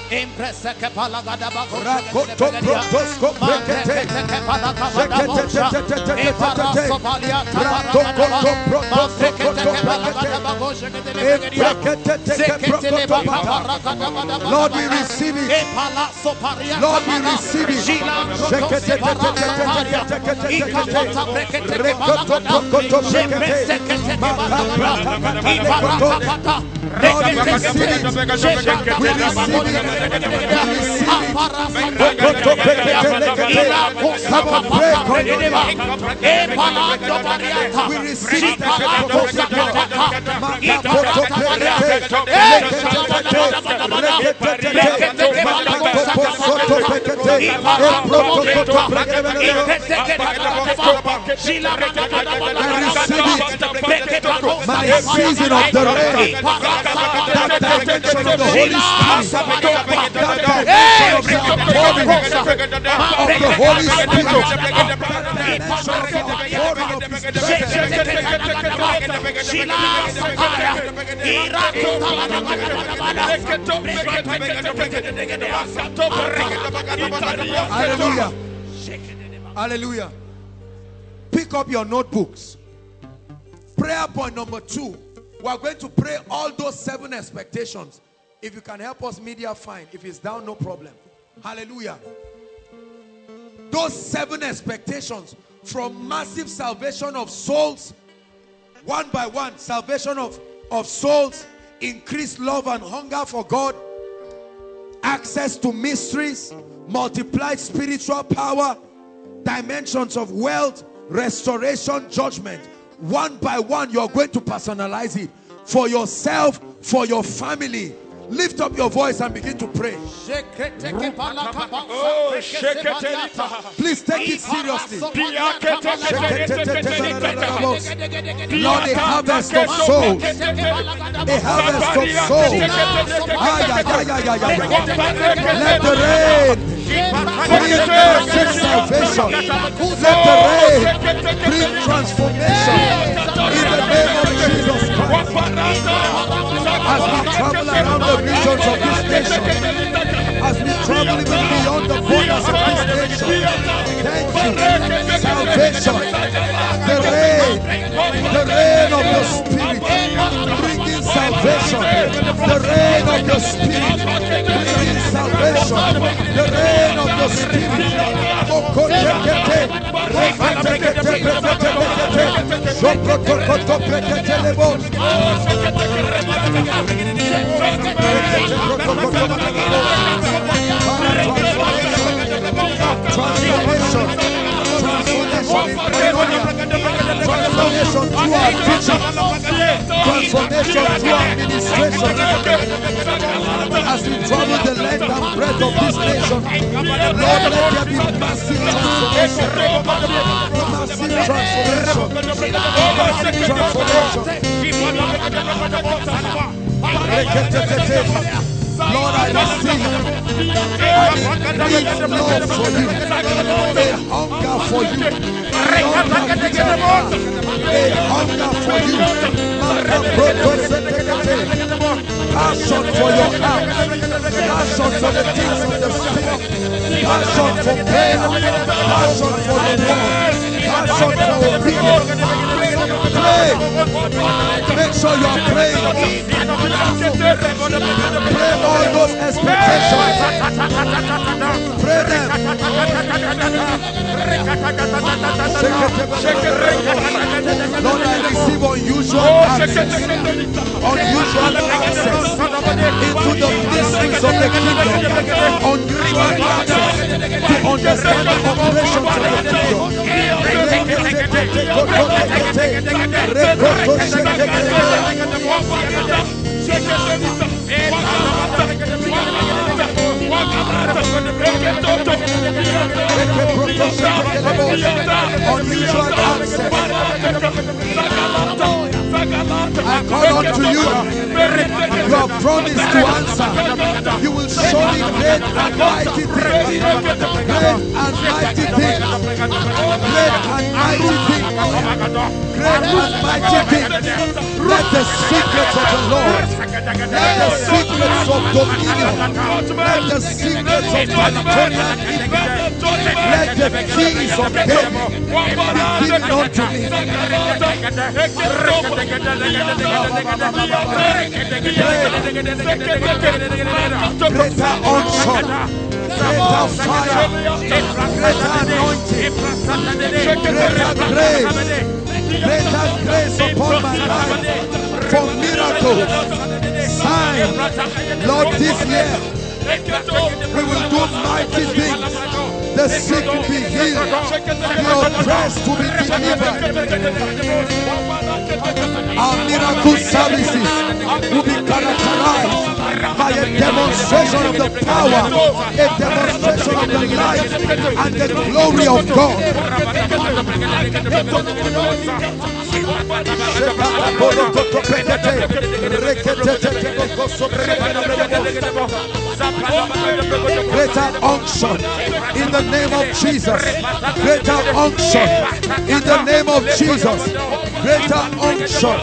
Lord, we receive it. Lord, we receive it. Lord, we receive it. We receive season of the rain, that of the Holy Spirit, of the outpouring of the Holy Hallelujah. Hallelujah. Pick up your notebooks. Prayer point number two. We are going to pray all those seven expectations. If you can help us, media, fine. If it's down, no problem. Hallelujah. Those seven expectations from massive salvation of souls, one by one, salvation of, of souls, increased love and hunger for God, access to mysteries, multiplied spiritual power, dimensions of wealth, restoration, judgment. One by one, you're going to personalize it for yourself, for your family. Lift up your voice and begin to pray. Oh. Please take it seriously. Lord, a harvest of souls. A harvest of souls. Let the rain bring massive salvation. Let the rain bring transformation in the name of Jesus Christ. As we travel around the regions of this nation, as we travel even beyond the borders of this nation, thank you. Salvation, the rain, the rain of your spirit, bringing salvation, the rain of your spirit, poderoso, de reino Transformation. Transformation through our teaching, transformation through our administration. As we travel the length and breadth of this nation, Lord, let there be massive transformation, massive transformation, transformation. Lord, I deep love for you, a hunger for you, hunger for you, passion for your house, passion for the things of the spirit, passion for prayer, passion for the word, passion for obedience. Pray. Make sure you are praying. Pray all those expectations. Pray them. Lord, I receive unusual access. Unusual access into the mysteries of the kingdom. Unusual access to understand the operations Unusual access. I call unto you. You have promised to answer. You will show me great and mighty things. Great and mighty things. Great and mighty things. Great and mighty things. Let the secrets of the Lord, let the secrets of dominion, let the secrets of Palestinian let the keys of heaven be given unto me. Greater unction, greater fire, greater anointing, greater grace, greater grace upon my life for miracles, signs. Lord, this year we will do mighty things. The sick will be healed, the oppressed will be delivered. Our miracle services will be characterized by a demonstration of the power, a demonstration of the light and the glory of God. Greater unction in the name of Jesus. Greater unction in the name of Jesus. Greater unction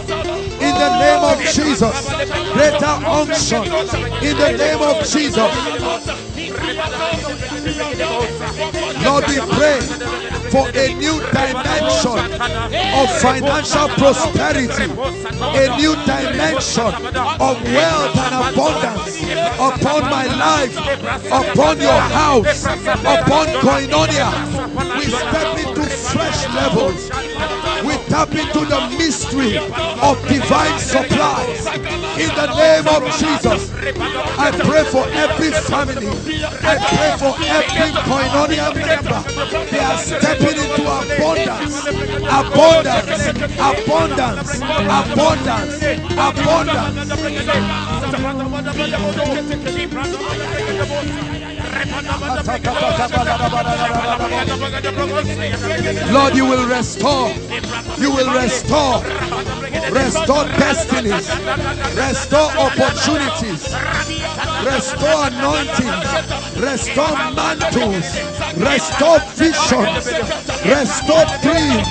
in the name of Jesus. Greater unction in the name of Jesus. Lord, we pray for a new dimension of financial prosperity, a new dimension of wealth and abundance upon my life, upon your house, upon Koinonia. We step into fresh levels. Tap into the mystery of divine supplies. In the name of Jesus, I pray for every family. I pray for every Koinonia member. They are stepping into abundance, abundance, abundance, abundance, abundance. Lord, you will restore. You will restore. Restore destinies. Restore opportunities. Restore anointings. Restore mantles. Restore visions. Restore dreams.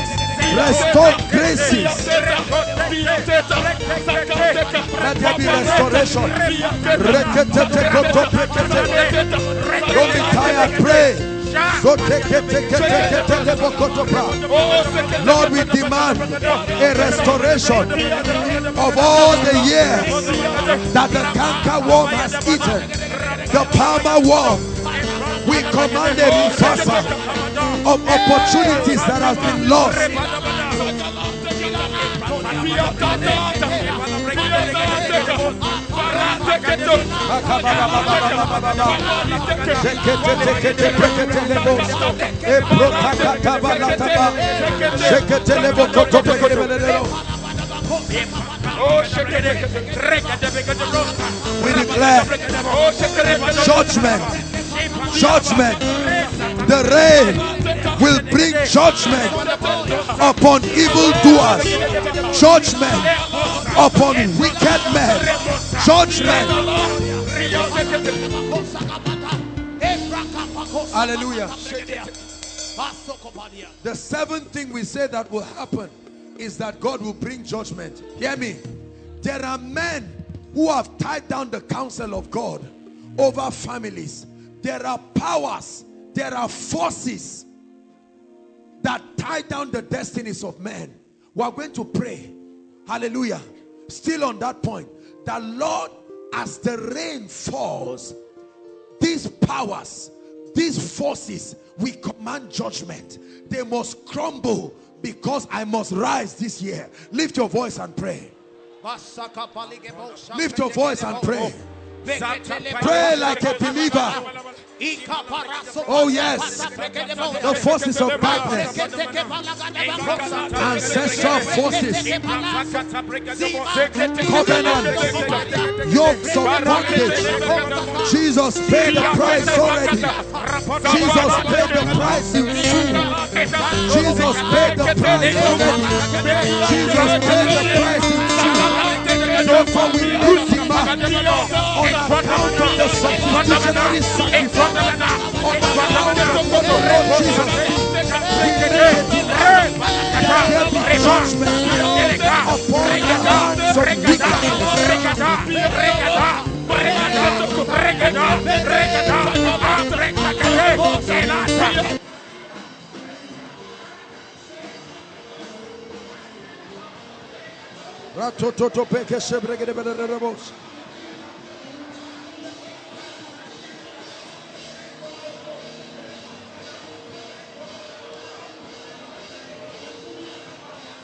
Restore graces. Let there be restoration. Don't be tired. Pray. Lord, we demand a restoration of all the years that the canker worm has eaten, the palmer worm. We command a reversal of opportunities that have been lost. We declare judgment, judgment. The rain will bring judgment upon evildoers, judgment upon wicked men, judgment. Hallelujah. The seventh thing we say that will happen is that God will bring judgment. Hear me. There are men who have tied down the counsel of God over families. There are powers, there are forces that tie down the destinies of men. We are going to pray. Hallelujah. Still on that point, The Lord, as the rain falls, these powers, these forces, we command judgment. They must crumble because I must rise this year. Lift your voice and pray. Lift your voice and pray. Pray like a believer. Oh, yes. The forces of darkness, ancestral forces, covenant, yokes of bondage. Jesus paid the price already. Jesus paid the price in full. Jesus paid the price already. Jesus paid the price in full. Therefore, we lift him up on account of the substitutionary sacrifice, on account of the Jesus. There be judgment upon the hands of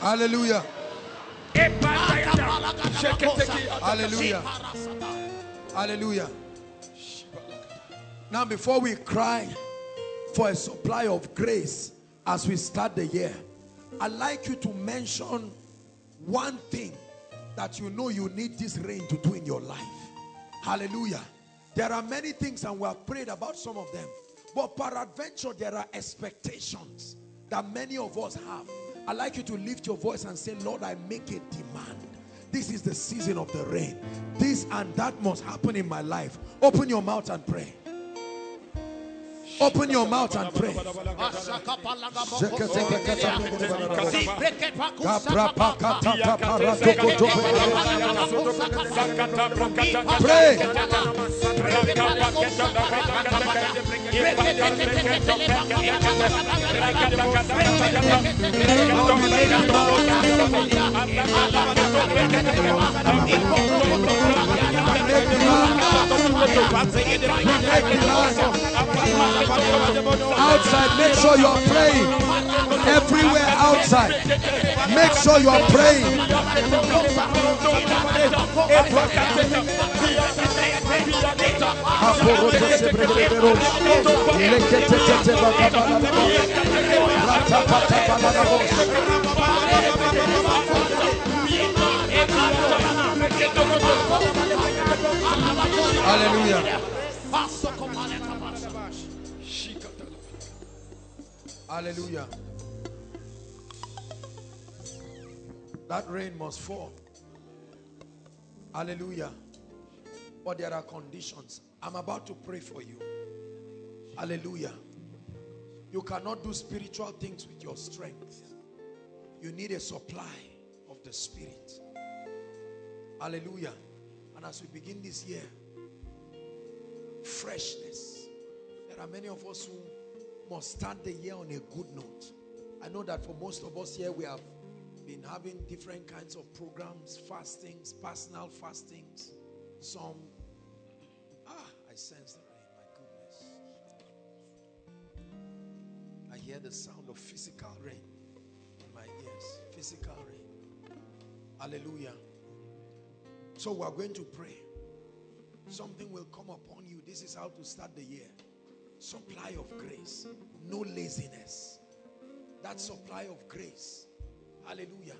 Hallelujah. Hallelujah. Hallelujah. Now, before we cry for a supply of grace as we start the year, I'd like you to mention one thing that you know you need this rain to do in your life. Hallelujah. There are many things and we have prayed about some of them. But peradventure, there are expectations that many of us have. I'd like you to lift your voice and say, Lord, I make a demand. This is the season of the rain. This and that must happen in my life. Open your mouth and pray. Open your mouth and pray. Pray. Outside, make sure you are praying. Everywhere outside, make sure you are praying. [LAUGHS] Hallelujah. Hallelujah. That rain must fall. Hallelujah. But there are conditions. I'm about to pray for you. Hallelujah. You cannot do spiritual things with your strength. You need a supply of the Spirit. Hallelujah. And as we begin this year, freshness. There are many of us who must start the year on a good note. I know that for most of us here, we have been having different kinds of programs, fastings, personal fastings. Some, ah, I sense the rain, my goodness. I hear the sound of physical rain in my ears. Physical rain. Hallelujah. So we're going to pray. Something will come upon you. This is how to start the year. Supply of grace. No laziness. That supply of grace. Hallelujah.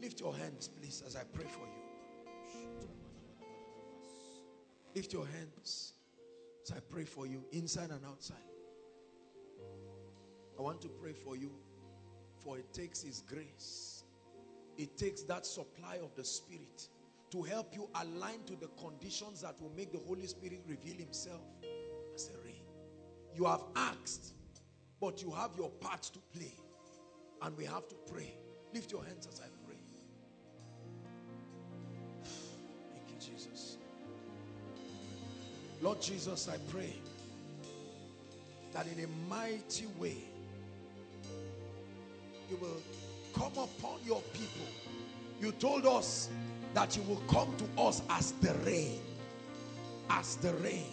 Lift your hands, please, as I pray for you. Lift your hands as I pray for you, inside and outside. I want to pray for you, for it takes His grace. It takes that supply of the Spirit to help you align to the conditions that will make the Holy Spirit reveal Himself as a rain. You have asked, but you have your part to play. And we have to pray. Lift your hands as I pray. Thank you, Jesus. Lord Jesus, I pray that in a mighty way you will come upon your people. You told us that you will come to us as the rain. As the rain.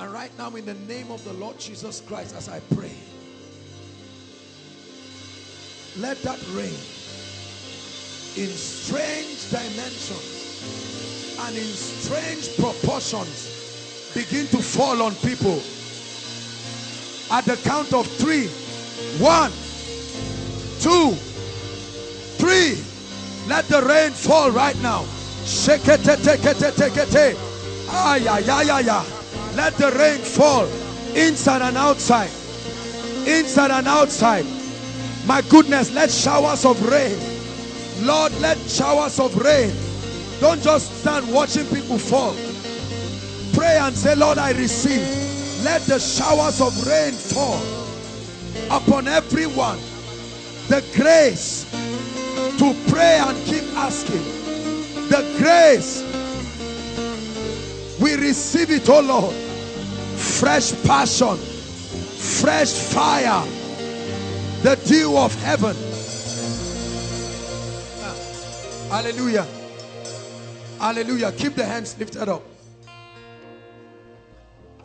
And right now in the name of the Lord Jesus Christ as I pray. Let that rain in strange dimensions and in strange proportions begin to fall on people. At the count of three, one, two, three. Let the rain fall right now. Shake it, take it, take it. Ah, yeah, yeah, yeah, yeah. Let the rain fall inside and outside. Inside and outside. My goodness, let showers of rain. Lord, let showers of rain. Don't just stand watching people fall. Pray and say, Lord, I receive. Let the showers of rain fall upon everyone. The grace to pray and keep asking. The grace. We receive it, oh Lord. Fresh passion, fresh fire the dew of heaven. Ah, hallelujah. Hallelujah. Keep the hands lifted up.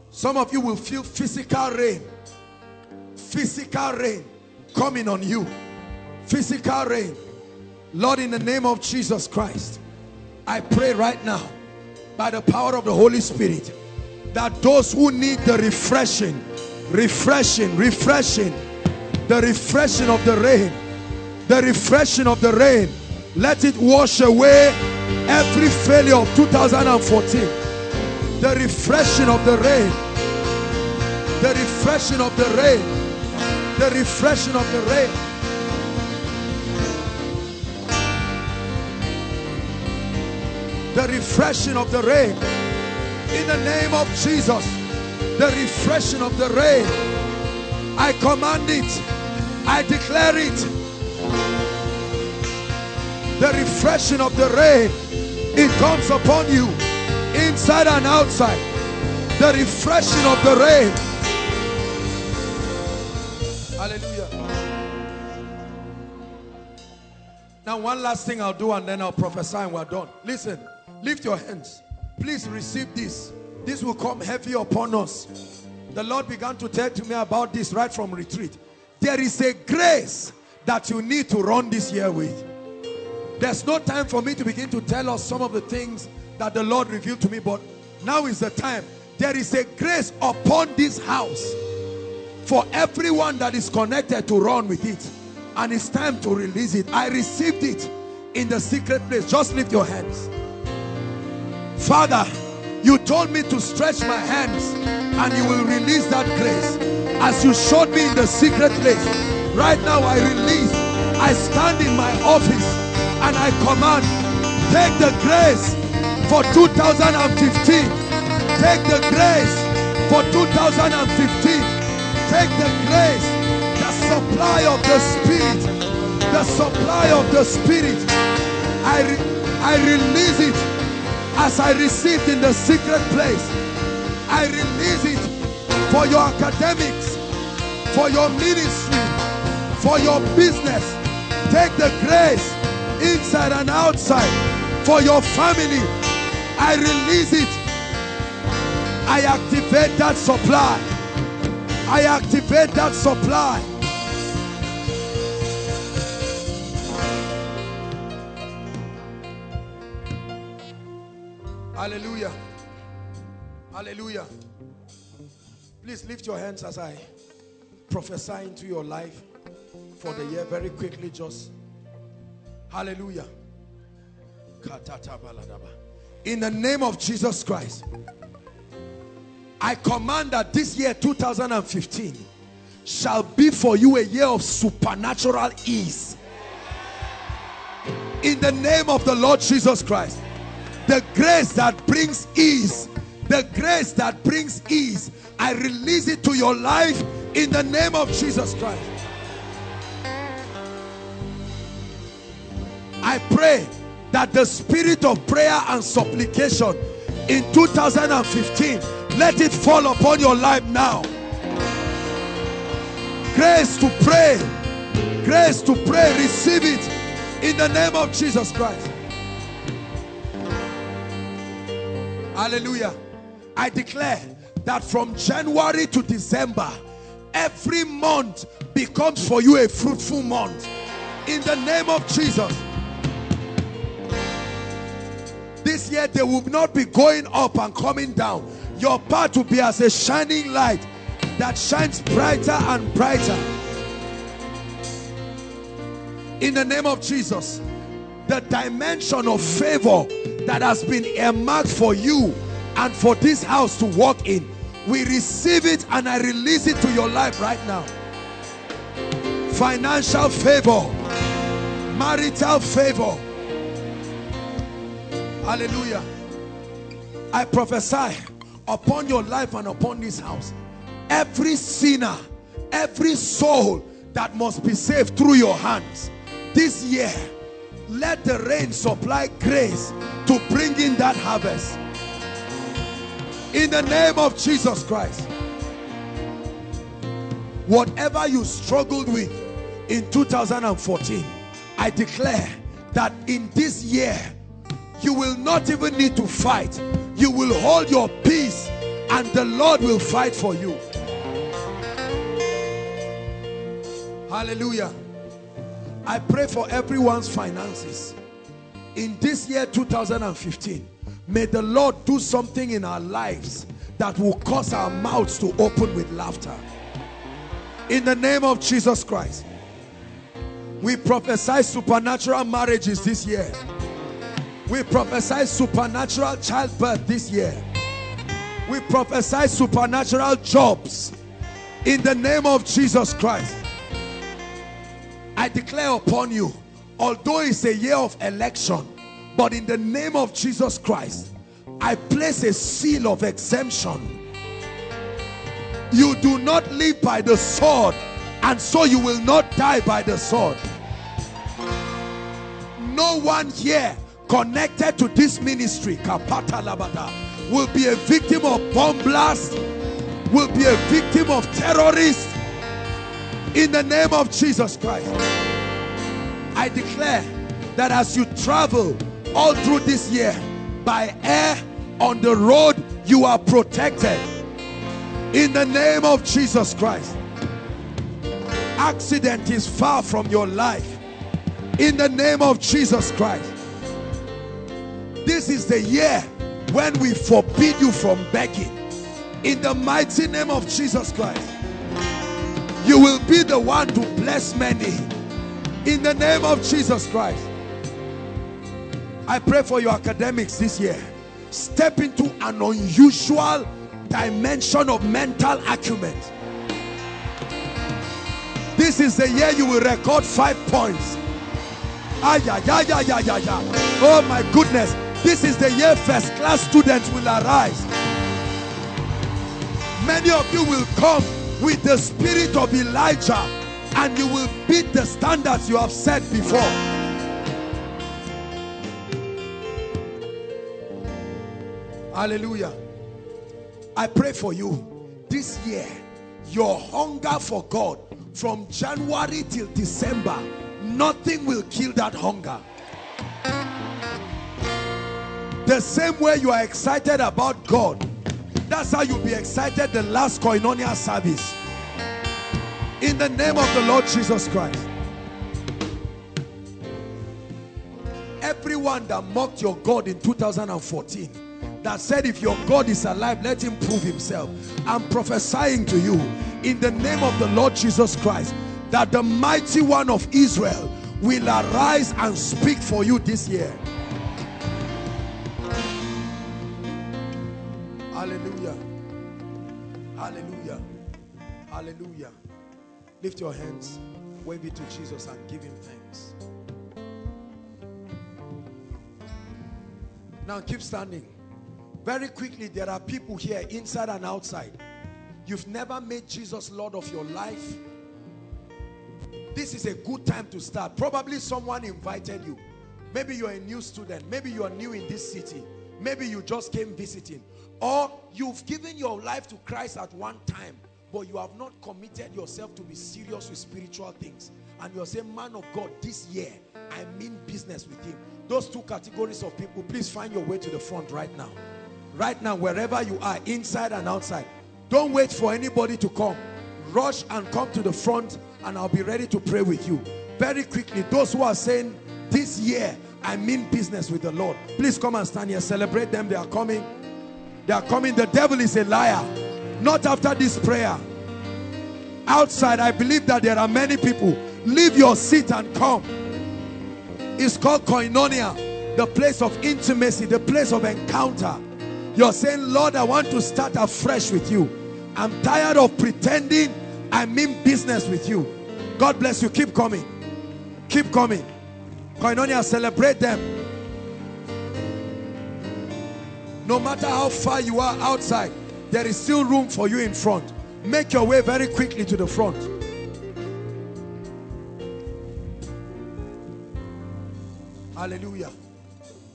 Some of you will feel physical rain. Physical rain coming on you. Physical rain. Lord, in the name of Jesus Christ, I pray right now by the power of the Holy Spirit that those who need the refreshing, refreshing, refreshing, the refreshing of the rain the refreshing of the rain let it wash away every failure of 2014 the refreshing of the rain the refreshing of the rain the refreshing of the rain the refreshing of the rain in the name of Jesus the refreshing of the rain I command it I declare it. The refreshing of the rain, it comes upon you inside and outside. The refreshing of the rain. Hallelujah. Now, one last thing I'll do and then I'll prophesy and we're done. Listen, lift your hands. Please receive this. This will come heavy upon us. The Lord began to tell to me about this right from retreat. There is a grace that you need to run this year with. There's no time for me to begin to tell us some of the things that the Lord revealed to me, but now is the time. There is a grace upon this house for everyone that is connected to run with it. And it's time to release it. I received it in the secret place. Just lift your hands. Father, you told me to stretch my hands and you will release that grace. As you showed me in the secret place, right now I release. I stand in my office and I command, take the grace for 2015. Take the grace for 2015. Take the grace, the supply of the Spirit, the supply of the Spirit. I, re I release it as I received in the secret place. I release it for your academics, for your ministry, for your business. Take the grace inside and outside for your family. I release it. I activate that supply. I activate that supply. Hallelujah. Hallelujah. Please lift your hands as I prophesy into your life for the year very quickly just hallelujah in the name of Jesus Christ I command that this year 2015 shall be for you a year of supernatural ease in the name of the Lord Jesus Christ the grace that brings ease. The grace that brings ease. I release it to your life in the name of Jesus Christ. I pray that the spirit of prayer and supplication in 2015 let it fall upon your life now. Grace to pray. Grace to pray. Receive it in the name of Jesus Christ hallelujah. I declare that from January to December every month becomes for you a fruitful month. In the name of Jesus. This year they will not be going up and coming down. Your path will be as a shining light that shines brighter and brighter. In the name of Jesus the dimension of favor that has been earmarked for you and for this house to walk in we receive it and I release it to your life right now. Financial favor. Marital favor. Hallelujah. I prophesy upon your life and upon this house. Every sinner every soul that must be saved through your hands this year let the rain supply grace to bring in that harvest. In the name of Jesus Christ whatever you struggled with in 2014 I declare that in this year you will not even need to fight. You will hold your peace and the Lord will fight for you. Hallelujah I pray for everyone's finances in this year 2015 may the Lord do something in our lives that will cause our mouths to open with laughter in the name of Jesus Christ we prophesy supernatural marriages this year we prophesy supernatural childbirth this year. We prophesy supernatural jobs in the name of Jesus Christ. I declare upon you, although it's a year of election, but in the name of Jesus Christ, I place a seal of exemption. You do not live by the sword, and so you will not die by the sword. No one here connected to this ministry Kapata Labada will be a victim of bomb blast will be a victim of terrorists in the name of Jesus Christ I declare that as you travel all through this year by air on the road you are protected in the name of Jesus Christ accident is far from your life in the name of Jesus Christ this is the year when we forbid you from begging. In the mighty name of Jesus Christ. You will be the one to bless many. In the name of Jesus Christ. I pray for your academics this year. step into an unusual dimension of mental acumen. This is the year you will record five points. Ay, ay, ay, ay, ay, ay. Oh my goodness. This is the year first class students will arise. Many of you will come with the spirit of Elijah and you will beat the standards you have set before. Hallelujah. I pray for you this year, your hunger for God from January till December, nothing will kill that hunger. The same way you are excited about God, that's how you'll be excited the last koinonia service. In the name of the Lord Jesus Christ. Everyone that mocked your God in 2014, that said if your God is alive, let him prove himself. I'm prophesying to you in the name of the Lord Jesus Christ that the mighty one of Israel will arise and speak for you this year. Hallelujah. Hallelujah. Lift your hands, wave it to Jesus and give him thanks. Now keep standing. Very quickly, there are people here inside and outside. You've never made Jesus Lord of your life. This is a good time to start. Probably someone invited you. Maybe you're a new student. Maybe you're new in this city. Maybe you just came visiting. Or you've given your life to Christ at one time, but you have not committed yourself to be serious with spiritual things. And you're saying, man of God, this year, I mean business with him. Those two categories of people, please find your way to the front right now. Right now, wherever you are, inside and outside. Don't wait for anybody to come. Rush and come to the front and I'll be ready to pray with you. Very quickly, those who are saying, this year, I mean business with the Lord. Please come and stand here. Celebrate them. They are coming. They are coming. The devil is a liar. Not after this prayer. Outside, I believe that there are many people. Leave your seat and come. It's called koinonia. The place of intimacy. The place of encounter. You're saying, Lord, I want to start afresh with you. I'm tired of pretending I mean business with you. God bless you. Keep coming. Keep coming. Koinonia, celebrate them. No matter how far you are outside, there is still room for you in front. Make your way very quickly to the front. Hallelujah.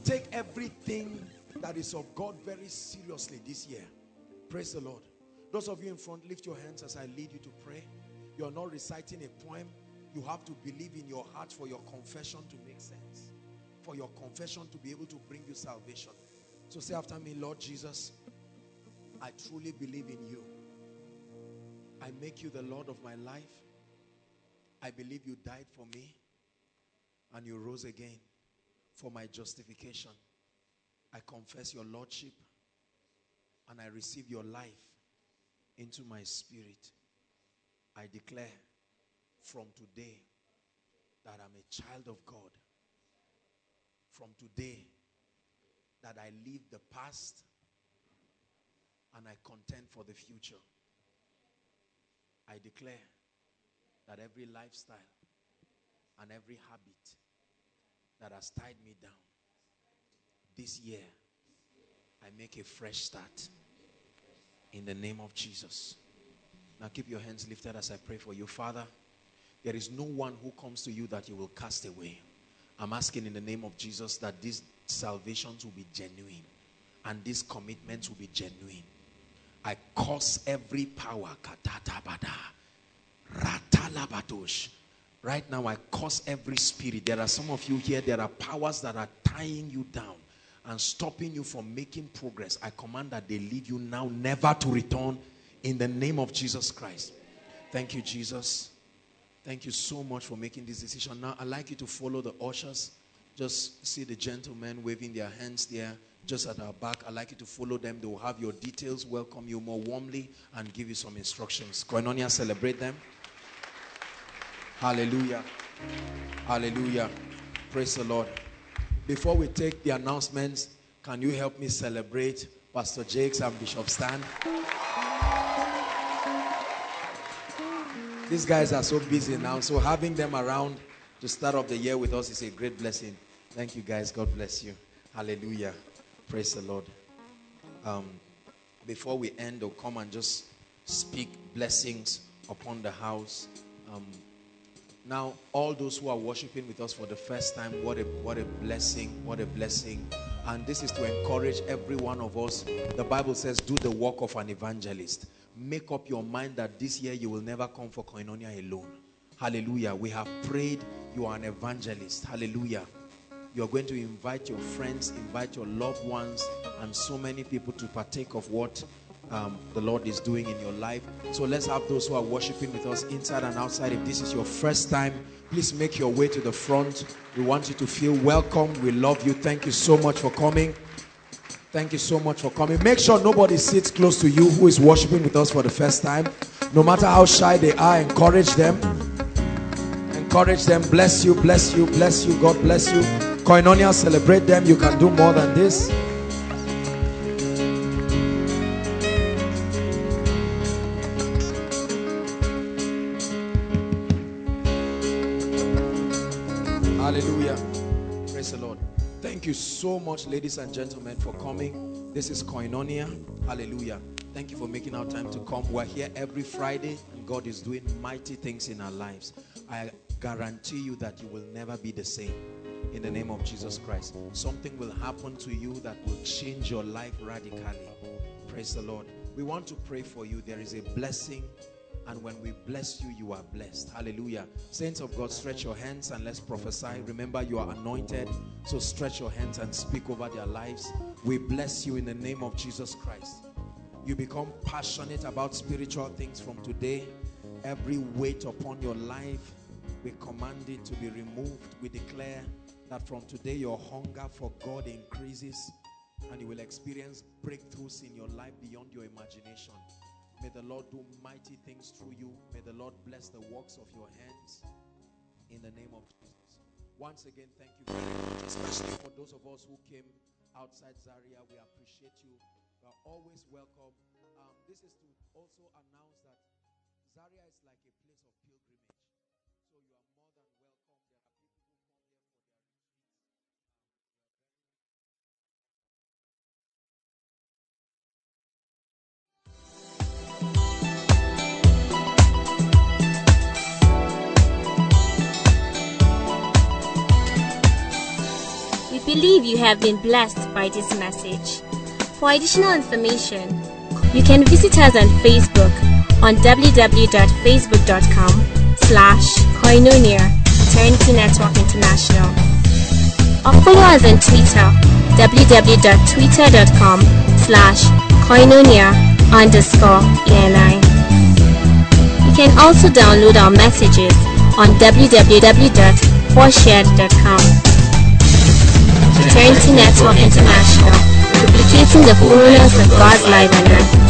Take everything that is of God very seriously this year. Praise the Lord. Those of you in front, lift your hands as I lead you to pray. You're not reciting a poem. You have to believe in your heart for your confession to make sense. For your confession to be able to bring you salvation. So say after me, Lord Jesus, I truly believe in you. I make you the Lord of my life. I believe you died for me and you rose again for my justification. I confess your Lordship and I receive your life into my spirit. I declare from today that I'm a child of God. From today that I leave the past and I contend for the future. I declare that every lifestyle and every habit that has tied me down this year, I make a fresh start in the name of Jesus. Now keep your hands lifted as I pray for you. Father, there is no one who comes to you that you will cast away. I'm asking in the name of Jesus that these salvations will be genuine and these commitments will be genuine. I curse every power. Right now, I curse every spirit. There are some of you here, there are powers that are tying you down and stopping you from making progress. I command that they leave you now, never to return in the name of Jesus Christ. Thank you, Jesus. Thank you so much for making this decision. Now, I'd like you to follow the ushers. Just see the gentlemen waving their hands there just at our back. I'd like you to follow them. They will have your details, welcome you more warmly, and give you some instructions. Koinonia, celebrate them. Hallelujah. Hallelujah. Praise the Lord. Before we take the announcements, Can you help me celebrate Pastor Jakes and Bishop Stan? These guys are so busy now, so having them around to start off the year with us is a great blessing. Thank you, guys. God bless you. Hallelujah. Praise the Lord. Um, before we end, I'll come and just speak blessings upon the house. Um, now, all those who are worshiping with us for the first time, what a what a blessing! What a blessing! And this is to encourage every one of us. The Bible says, "Do the work of an evangelist." Make up your mind that this year you will never come for koinonia alone. Hallelujah! We have prayed. You are an evangelist. Hallelujah! You're going to invite your friends, invite your loved ones, and so many people to partake of what um, the Lord is doing in your life. So let's have those who are worshiping with us inside and outside. If this is your first time, please make your way to the front. We want you to feel welcome. We love you. Thank you so much for coming. Thank you so much for coming. Make sure nobody sits close to you who is worshiping with us for the first time. No matter how shy they are, encourage them. Encourage them. Bless you, bless you, bless you. God bless you. Koinonia, celebrate them. You can do more than this. Hallelujah. Praise the Lord. Thank you so much, ladies and gentlemen, for coming. This is Koinonia. Hallelujah. Thank you for making our time to come. We're here every Friday, and God is doing mighty things in our lives. I guarantee you that you will never be the same in the name of Jesus Christ. Something will happen to you that will change your life radically. Praise the Lord. We want to pray for you. There is a blessing and when we bless you, you are blessed. Hallelujah. Saints of God, stretch your hands and let's prophesy. Remember, you are anointed. So stretch your hands and speak over their lives. We bless you in the name of Jesus Christ. You become passionate about spiritual things from today. Every weight upon your life, we command it to be removed. We declare that from today your hunger for God increases and you will experience breakthroughs in your life beyond your imagination. May the Lord do mighty things through you. May the Lord bless the works of your hands in the name of Jesus. Once again, thank you very much, especially for those of us who came outside Zaria. We appreciate you. You are always welcome. Um, this is to also announce believe you have been blessed by this message. For additional information, you can visit us on Facebook on www.facebook.com slash koinonia eternity network international or follow us on Twitter www.twitter.com slash koinonia underscore ENI. You can also download our messages on www.4shared.com. Eternity Network International, duplicating the fullness of God's life on